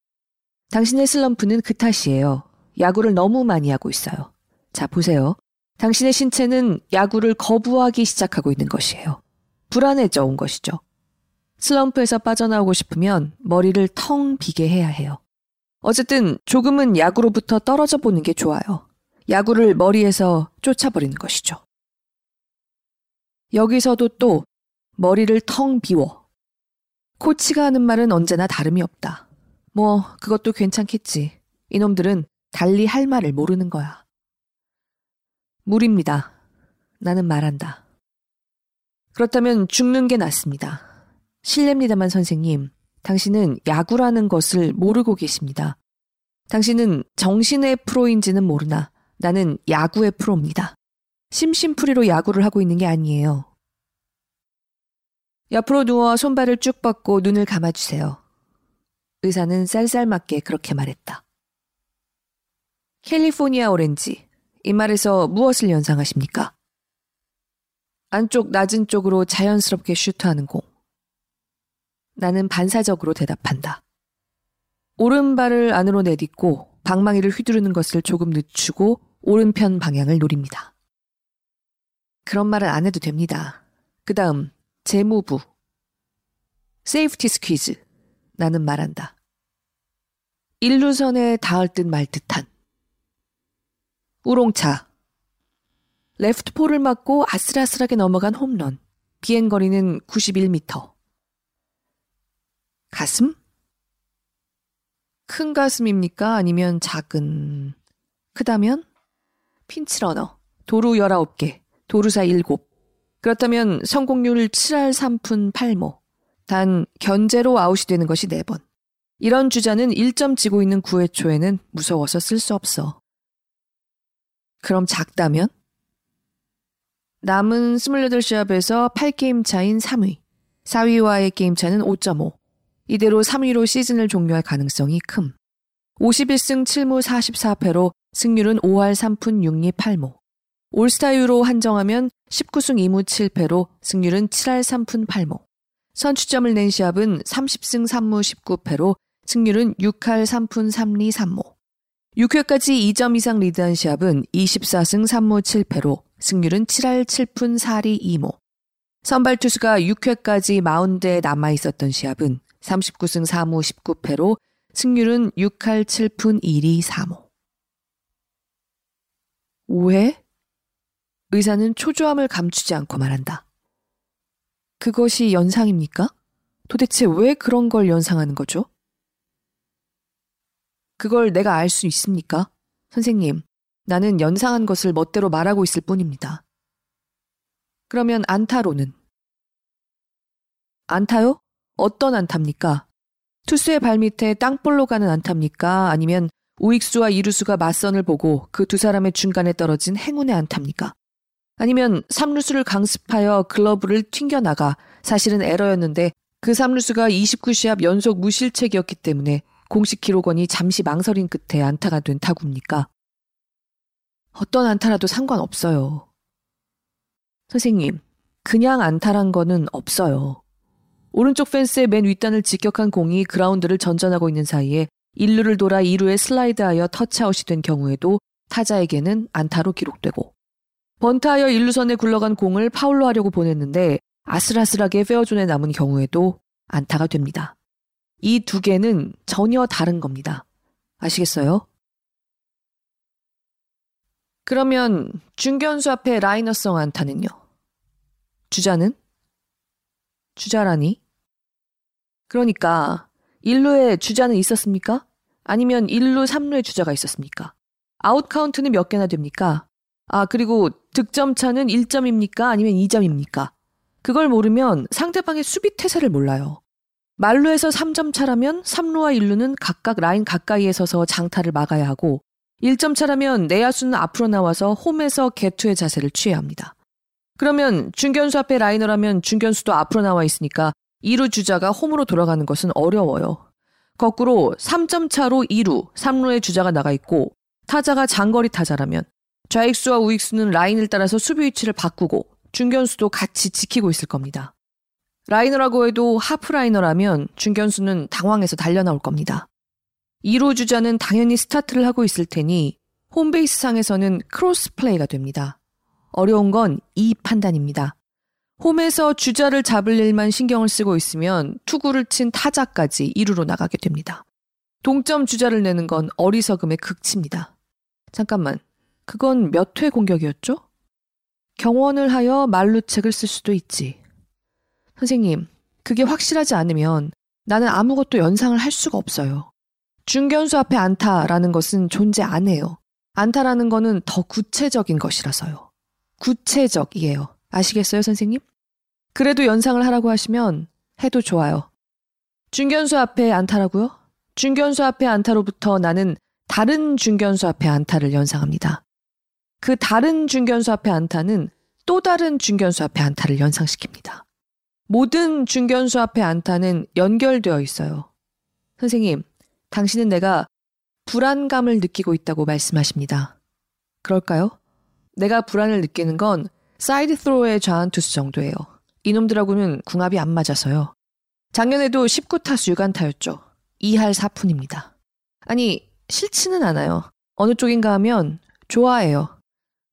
당신의 슬럼프는 그 탓이에요. 야구를 너무 많이 하고 있어요. 자, 보세요. 당신의 신체는 야구를 거부하기 시작하고 있는 것이에요. 불안해져 온 것이죠. 슬럼프에서 빠져나오고 싶으면 머리를 텅 비게 해야 해요. 어쨌든 조금은 야구로부터 떨어져 보는 게 좋아요. 야구를 머리에서 쫓아버리는 것이죠. 여기서도 또 머리를 텅 비워. 코치가 하는 말은 언제나 다름이 없다. 뭐, 그것도 괜찮겠지. 이놈들은 달리 할 말을 모르는 거야. 물입니다. 나는 말한다. 그렇다면 죽는 게 낫습니다. 실례입니다만 선생님, 당신은 야구라는 것을 모르고 계십니다. 당신은 정신의 프로인지는 모르나 나는 야구의 프로입니다. 심심풀이로 야구를 하고 있는 게 아니에요. 옆으로 누워 손발을 쭉 뻗고 눈을 감아주세요. 의사는 쌀쌀맞게 그렇게 말했다. 캘리포니아 오렌지. 이 말에서 무엇을 연상하십니까? 안쪽 낮은 쪽으로 자연스럽게 슈트하는 공. 나는 반사적으로 대답한다. 오른발을 안으로 내딛고 방망이를 휘두르는 것을 조금 늦추고 오른편 방향을 노립니다. 그런 말은 안 해도 됩니다. 그 다음, 재무부. 세이프티 스퀴즈. 나는 말한다. 일루선에 닿을 듯 말 듯한. 우롱차. 레프트 폴을 맞고 아슬아슬하게 넘어간 홈런. 비행거리는 91m. 가슴? 큰 가슴입니까? 아니면 작은? 크다면? 핀치러너. 도루 19개. 도루사 7. 그렇다면 성공률 7할 3푼 8모. 단 견제로 아웃이 되는 것이 4번. 이런 주자는 1점 지고 있는 9회 초에는 무서워서 쓸 수 없어. 그럼 작다면? 남은 28시합에서 8게임 차인 3위. 4위와의 게임 차는 5.5. 이대로 3위로 시즌을 종료할 가능성이 큼. 51승 7무 44패로 승률은 5할 3푼 6리 8모. 올스타유로 한정하면 19승 2무 7패로 승률은 7할 3푼 8모. 선취점을 낸 시합은 30승 3무 19패로 승률은 6할 3푼 3리 3모. 6회까지 2점 이상 리드한 시합은 24승 3무 7패로 승률은 7할 7푼 4리 2모. 선발 투수가 6회까지 마운드에 남아 있었던 시합은 39승 4무 19패로 승률은 6할 7푼 1리 3호. 5회? 의사는 초조함을 감추지 않고 말한다. 그것이 연상입니까? 도대체 왜 그런 걸 연상하는 거죠? 그걸 내가 알 수 있습니까? 선생님, 나는 연상한 것을 멋대로 말하고 있을 뿐입니다. 그러면 안타로는? 안타요? 어떤 안타입니까? 투수의 발밑에 땅볼로 가는 안타입니까? 아니면 우익수와 이루수가 맞선을 보고 그 두 사람의 중간에 떨어진 행운의 안타입니까? 아니면 삼루수를 강습하여 글러브를 튕겨나가 사실은 에러였는데 그 삼루수가 29시합 연속 무실책이었기 때문에 공식 기록원이 잠시 망설인 끝에 안타가 된 타구입니까? 어떤 안타라도 상관없어요. 선생님, 그냥 안타란 거는 없어요. 오른쪽 펜스의 맨 윗단을 직격한 공이 그라운드를 전전하고 있는 사이에 1루를 돌아 2루에 슬라이드하여 터치아웃이 된 경우에도 타자에게는 안타로 기록되고 번트하여 1루선에 굴러간 공을 파울로 하려고 보냈는데 아슬아슬하게 페어존에 남은 경우에도 안타가 됩니다. 이 두 개는 전혀 다른 겁니다. 아시겠어요? 그러면 중견수 앞에 라이너성 안타는요? 주자는? 주자라니? 그러니까 1루에 주자는 있었습니까? 아니면 1루, 3루에 주자가 있었습니까? 아웃 카운트는 몇 개나 됩니까? 아, 그리고 득점 차는 1점입니까? 아니면 2점입니까? 그걸 모르면 상대방의 수비 태세를 몰라요. 만루에서 3점 차라면 3루와 1루는 각각 라인 가까이에 서서 장타를 막아야 하고 1점 차라면 내야수는 앞으로 나와서 홈에서 개투의 자세를 취해야 합니다. 그러면 중견수 앞에 라이너라면 중견수도 앞으로 나와 있으니까 2루 주자가 홈으로 돌아가는 것은 어려워요. 거꾸로 3점 차로 2루, 3루의 주자가 나가 있고 타자가 장거리 타자라면 좌익수와 우익수는 라인을 따라서 수비 위치를 바꾸고 중견수도 같이 지키고 있을 겁니다. 라이너라고 해도 하프라이너라면 중견수는 당황해서 달려나올 겁니다. 2루 주자는 당연히 스타트를 하고 있을 테니 홈베이스 상에서는 크로스 플레이가 됩니다. 어려운 건 이 판단입니다. 홈에서 주자를 잡을 일만 신경을 쓰고 있으면 투구를 친 타자까지 2루로 나가게 됩니다. 동점 주자를 내는 건 어리석음의 극치입니다. 잠깐만. 그건 몇 회 공격이었죠? 경원을 하여 만루책을 쓸 수도 있지. 선생님, 그게 확실하지 않으면 나는 아무것도 연상을 할 수가 없어요. 중견수 앞에 안타라는 것은 존재 안 해요. 안타라는 거는 더 구체적인 것이라서요. 구체적이에요. 아시겠어요, 선생님? 그래도 연상을 하라고 하시면 해도 좋아요. 중견수 앞에 안타라고요? 중견수 앞에 안타로부터 나는 다른 중견수 앞에 안타를 연상합니다. 그 다른 중견수 앞에 안타는 또 다른 중견수 앞에 안타를 연상시킵니다. 모든 중견수 앞에 안타는 연결되어 있어요. 선생님, 당신은 내가 불안감을 느끼고 있다고 말씀하십니다. 그럴까요? 내가 불안을 느끼는 건 사이드 스로의 좌완 투수 정도예요. 이놈들하고는 궁합이 안 맞아서요. 작년에도 19타수 6안타였죠. 2할 4푼입니다. 아니, 싫지는 않아요. 어느 쪽인가 하면 좋아해요.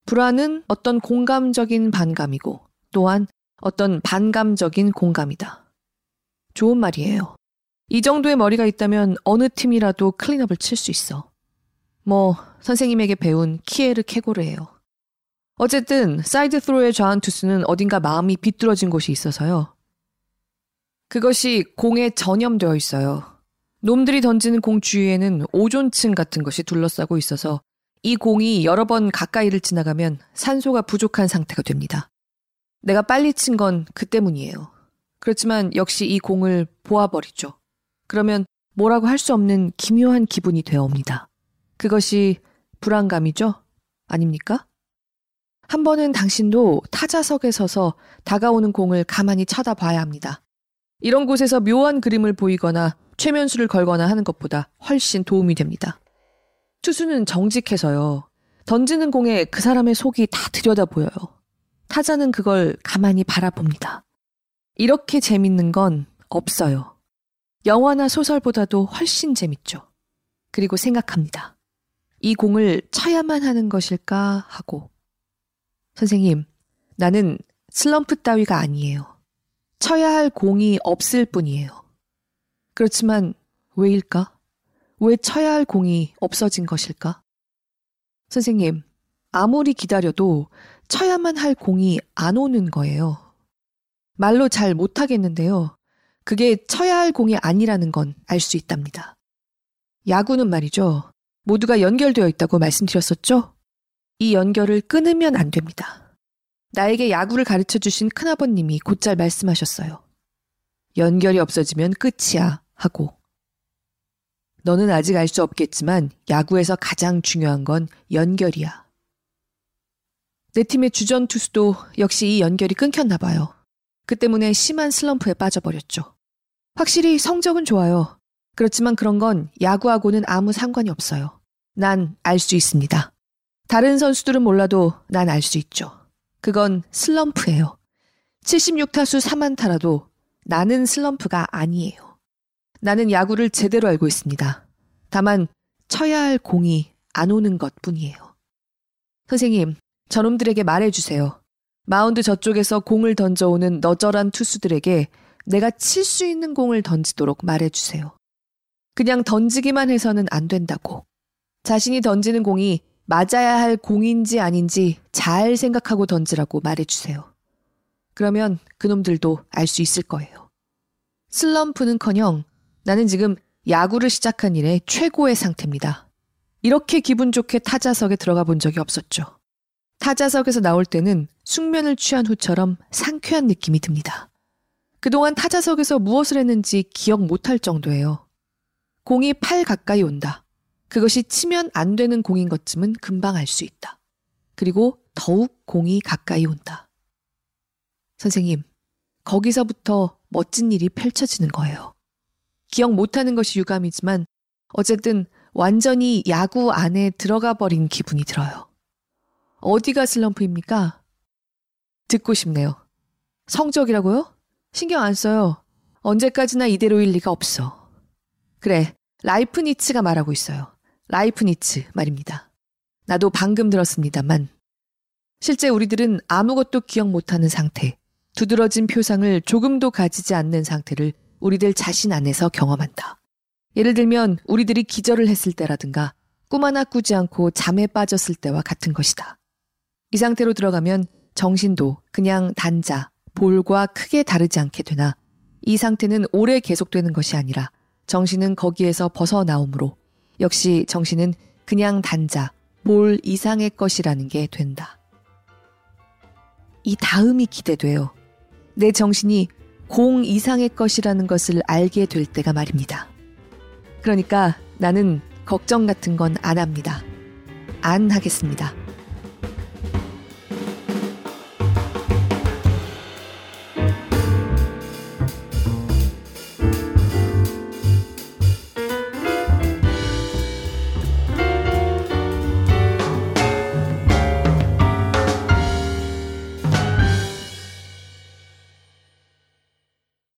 불안은 어떤 공감적인 반감이고 또한 어떤 반감적인 공감이다. 좋은 말이에요. 이 정도의 머리가 있다면 어느 팀이라도 클린업을 칠 수 있어. 뭐 선생님에게 배운 키에르케고르예요. 어쨌든 사이드 스로의 좌완 투수는 어딘가 마음이 비뚤어진 곳이 있어서요. 그것이 공에 전염되어 있어요. 놈들이 던지는 공 주위에는 오존층 같은 것이 둘러싸고 있어서 이 공이 여러 번 가까이를 지나가면 산소가 부족한 상태가 됩니다. 내가 빨리 친 건 그 때문이에요. 그렇지만 역시 이 공을 보아버리죠. 그러면 뭐라고 할 수 없는 기묘한 기분이 되어 옵니다. 그것이 불안감이죠? 아닙니까? 한 번은 당신도 타자석에 서서 다가오는 공을 가만히 쳐다봐야 합니다. 이런 곳에서 묘한 그림을 보이거나 최면수를 걸거나 하는 것보다 훨씬 도움이 됩니다. 투수는 정직해서요. 던지는 공에 그 사람의 속이 다 들여다 보여요. 타자는 그걸 가만히 바라봅니다. 이렇게 재밌는 건 없어요. 영화나 소설보다도 훨씬 재밌죠. 그리고 생각합니다. 이 공을 쳐야만 하는 것일까 하고. 선생님, 나는 슬럼프 따위가 아니에요. 쳐야 할 공이 없을 뿐이에요. 그렇지만 왜일까? 왜 쳐야 할 공이 없어진 것일까? 선생님, 아무리 기다려도 쳐야만 할 공이 안 오는 거예요. 말로 잘 못하겠는데요. 그게 쳐야 할 공이 아니라는 건 알 수 있답니다. 야구는 말이죠. 모두가 연결되어 있다고 말씀드렸었죠? 이 연결을 끊으면 안 됩니다. 나에게 야구를 가르쳐 주신 큰아버님이 곧잘 말씀하셨어요. 연결이 없어지면 끝이야 하고. 너는 아직 알 수 없겠지만 야구에서 가장 중요한 건 연결이야. 내 팀의 주전 투수도 역시 이 연결이 끊겼나 봐요. 그 때문에 심한 슬럼프에 빠져버렸죠. 확실히 성적은 좋아요. 그렇지만 그런 건 야구하고는 아무 상관이 없어요. 난 알 수 있습니다. 다른 선수들은 몰라도 난 알 수 있죠. 그건 슬럼프예요. 76타수 3안타라도 나는 슬럼프가 아니에요. 나는 야구를 제대로 알고 있습니다. 다만 쳐야 할 공이 안 오는 것 뿐이에요. 선생님, 저놈들에게 말해주세요. 마운드 저쪽에서 공을 던져오는 너절한 투수들에게 내가 칠 수 있는 공을 던지도록 말해주세요. 그냥 던지기만 해서는 안 된다고. 자신이 던지는 공이 맞아야 할 공인지 아닌지 잘 생각하고 던지라고 말해주세요. 그러면 그놈들도 알 수 있을 거예요. 슬럼프는 커녕 나는 지금 야구를 시작한 이래 최고의 상태입니다. 이렇게 기분 좋게 타자석에 들어가 본 적이 없었죠. 타자석에서 나올 때는 숙면을 취한 후처럼 상쾌한 느낌이 듭니다. 그동안 타자석에서 무엇을 했는지 기억 못할 정도예요. 공이 팔 가까이 온다. 그것이 치면 안 되는 공인 것쯤은 금방 알 수 있다. 그리고 더욱 공이 가까이 온다. 선생님, 거기서부터 멋진 일이 펼쳐지는 거예요. 기억 못하는 것이 유감이지만 어쨌든 완전히 야구 안에 들어가 버린 기분이 들어요. 어디가 슬럼프입니까? 듣고 싶네요. 성적이라고요? 신경 안 써요. 언제까지나 이대로일 리가 없어. 그래, 라이프니츠가 말하고 있어요. 라이프니츠 말입니다. 나도 방금 들었습니다만. 실제 우리들은 아무것도 기억 못하는 상태, 두드러진 표상을 조금도 가지지 않는 상태를 우리들 자신 안에서 경험한다. 예를 들면 우리들이 기절을 했을 때라든가 꿈 하나 꾸지 않고 잠에 빠졌을 때와 같은 것이다. 이 상태로 들어가면 정신도 그냥 단자, 볼과 크게 다르지 않게 되나 이 상태는 오래 계속되는 것이 아니라 정신은 거기에서 벗어나오므로 역시 정신은 그냥 단자, 볼 이상의 것이라는 게 된다. 이 다음이 기대돼요. 내 정신이 공 이상의 것이라는 것을 알게 될 때가 말입니다. 그러니까 나는 걱정 같은 건 안 합니다. 안 하겠습니다.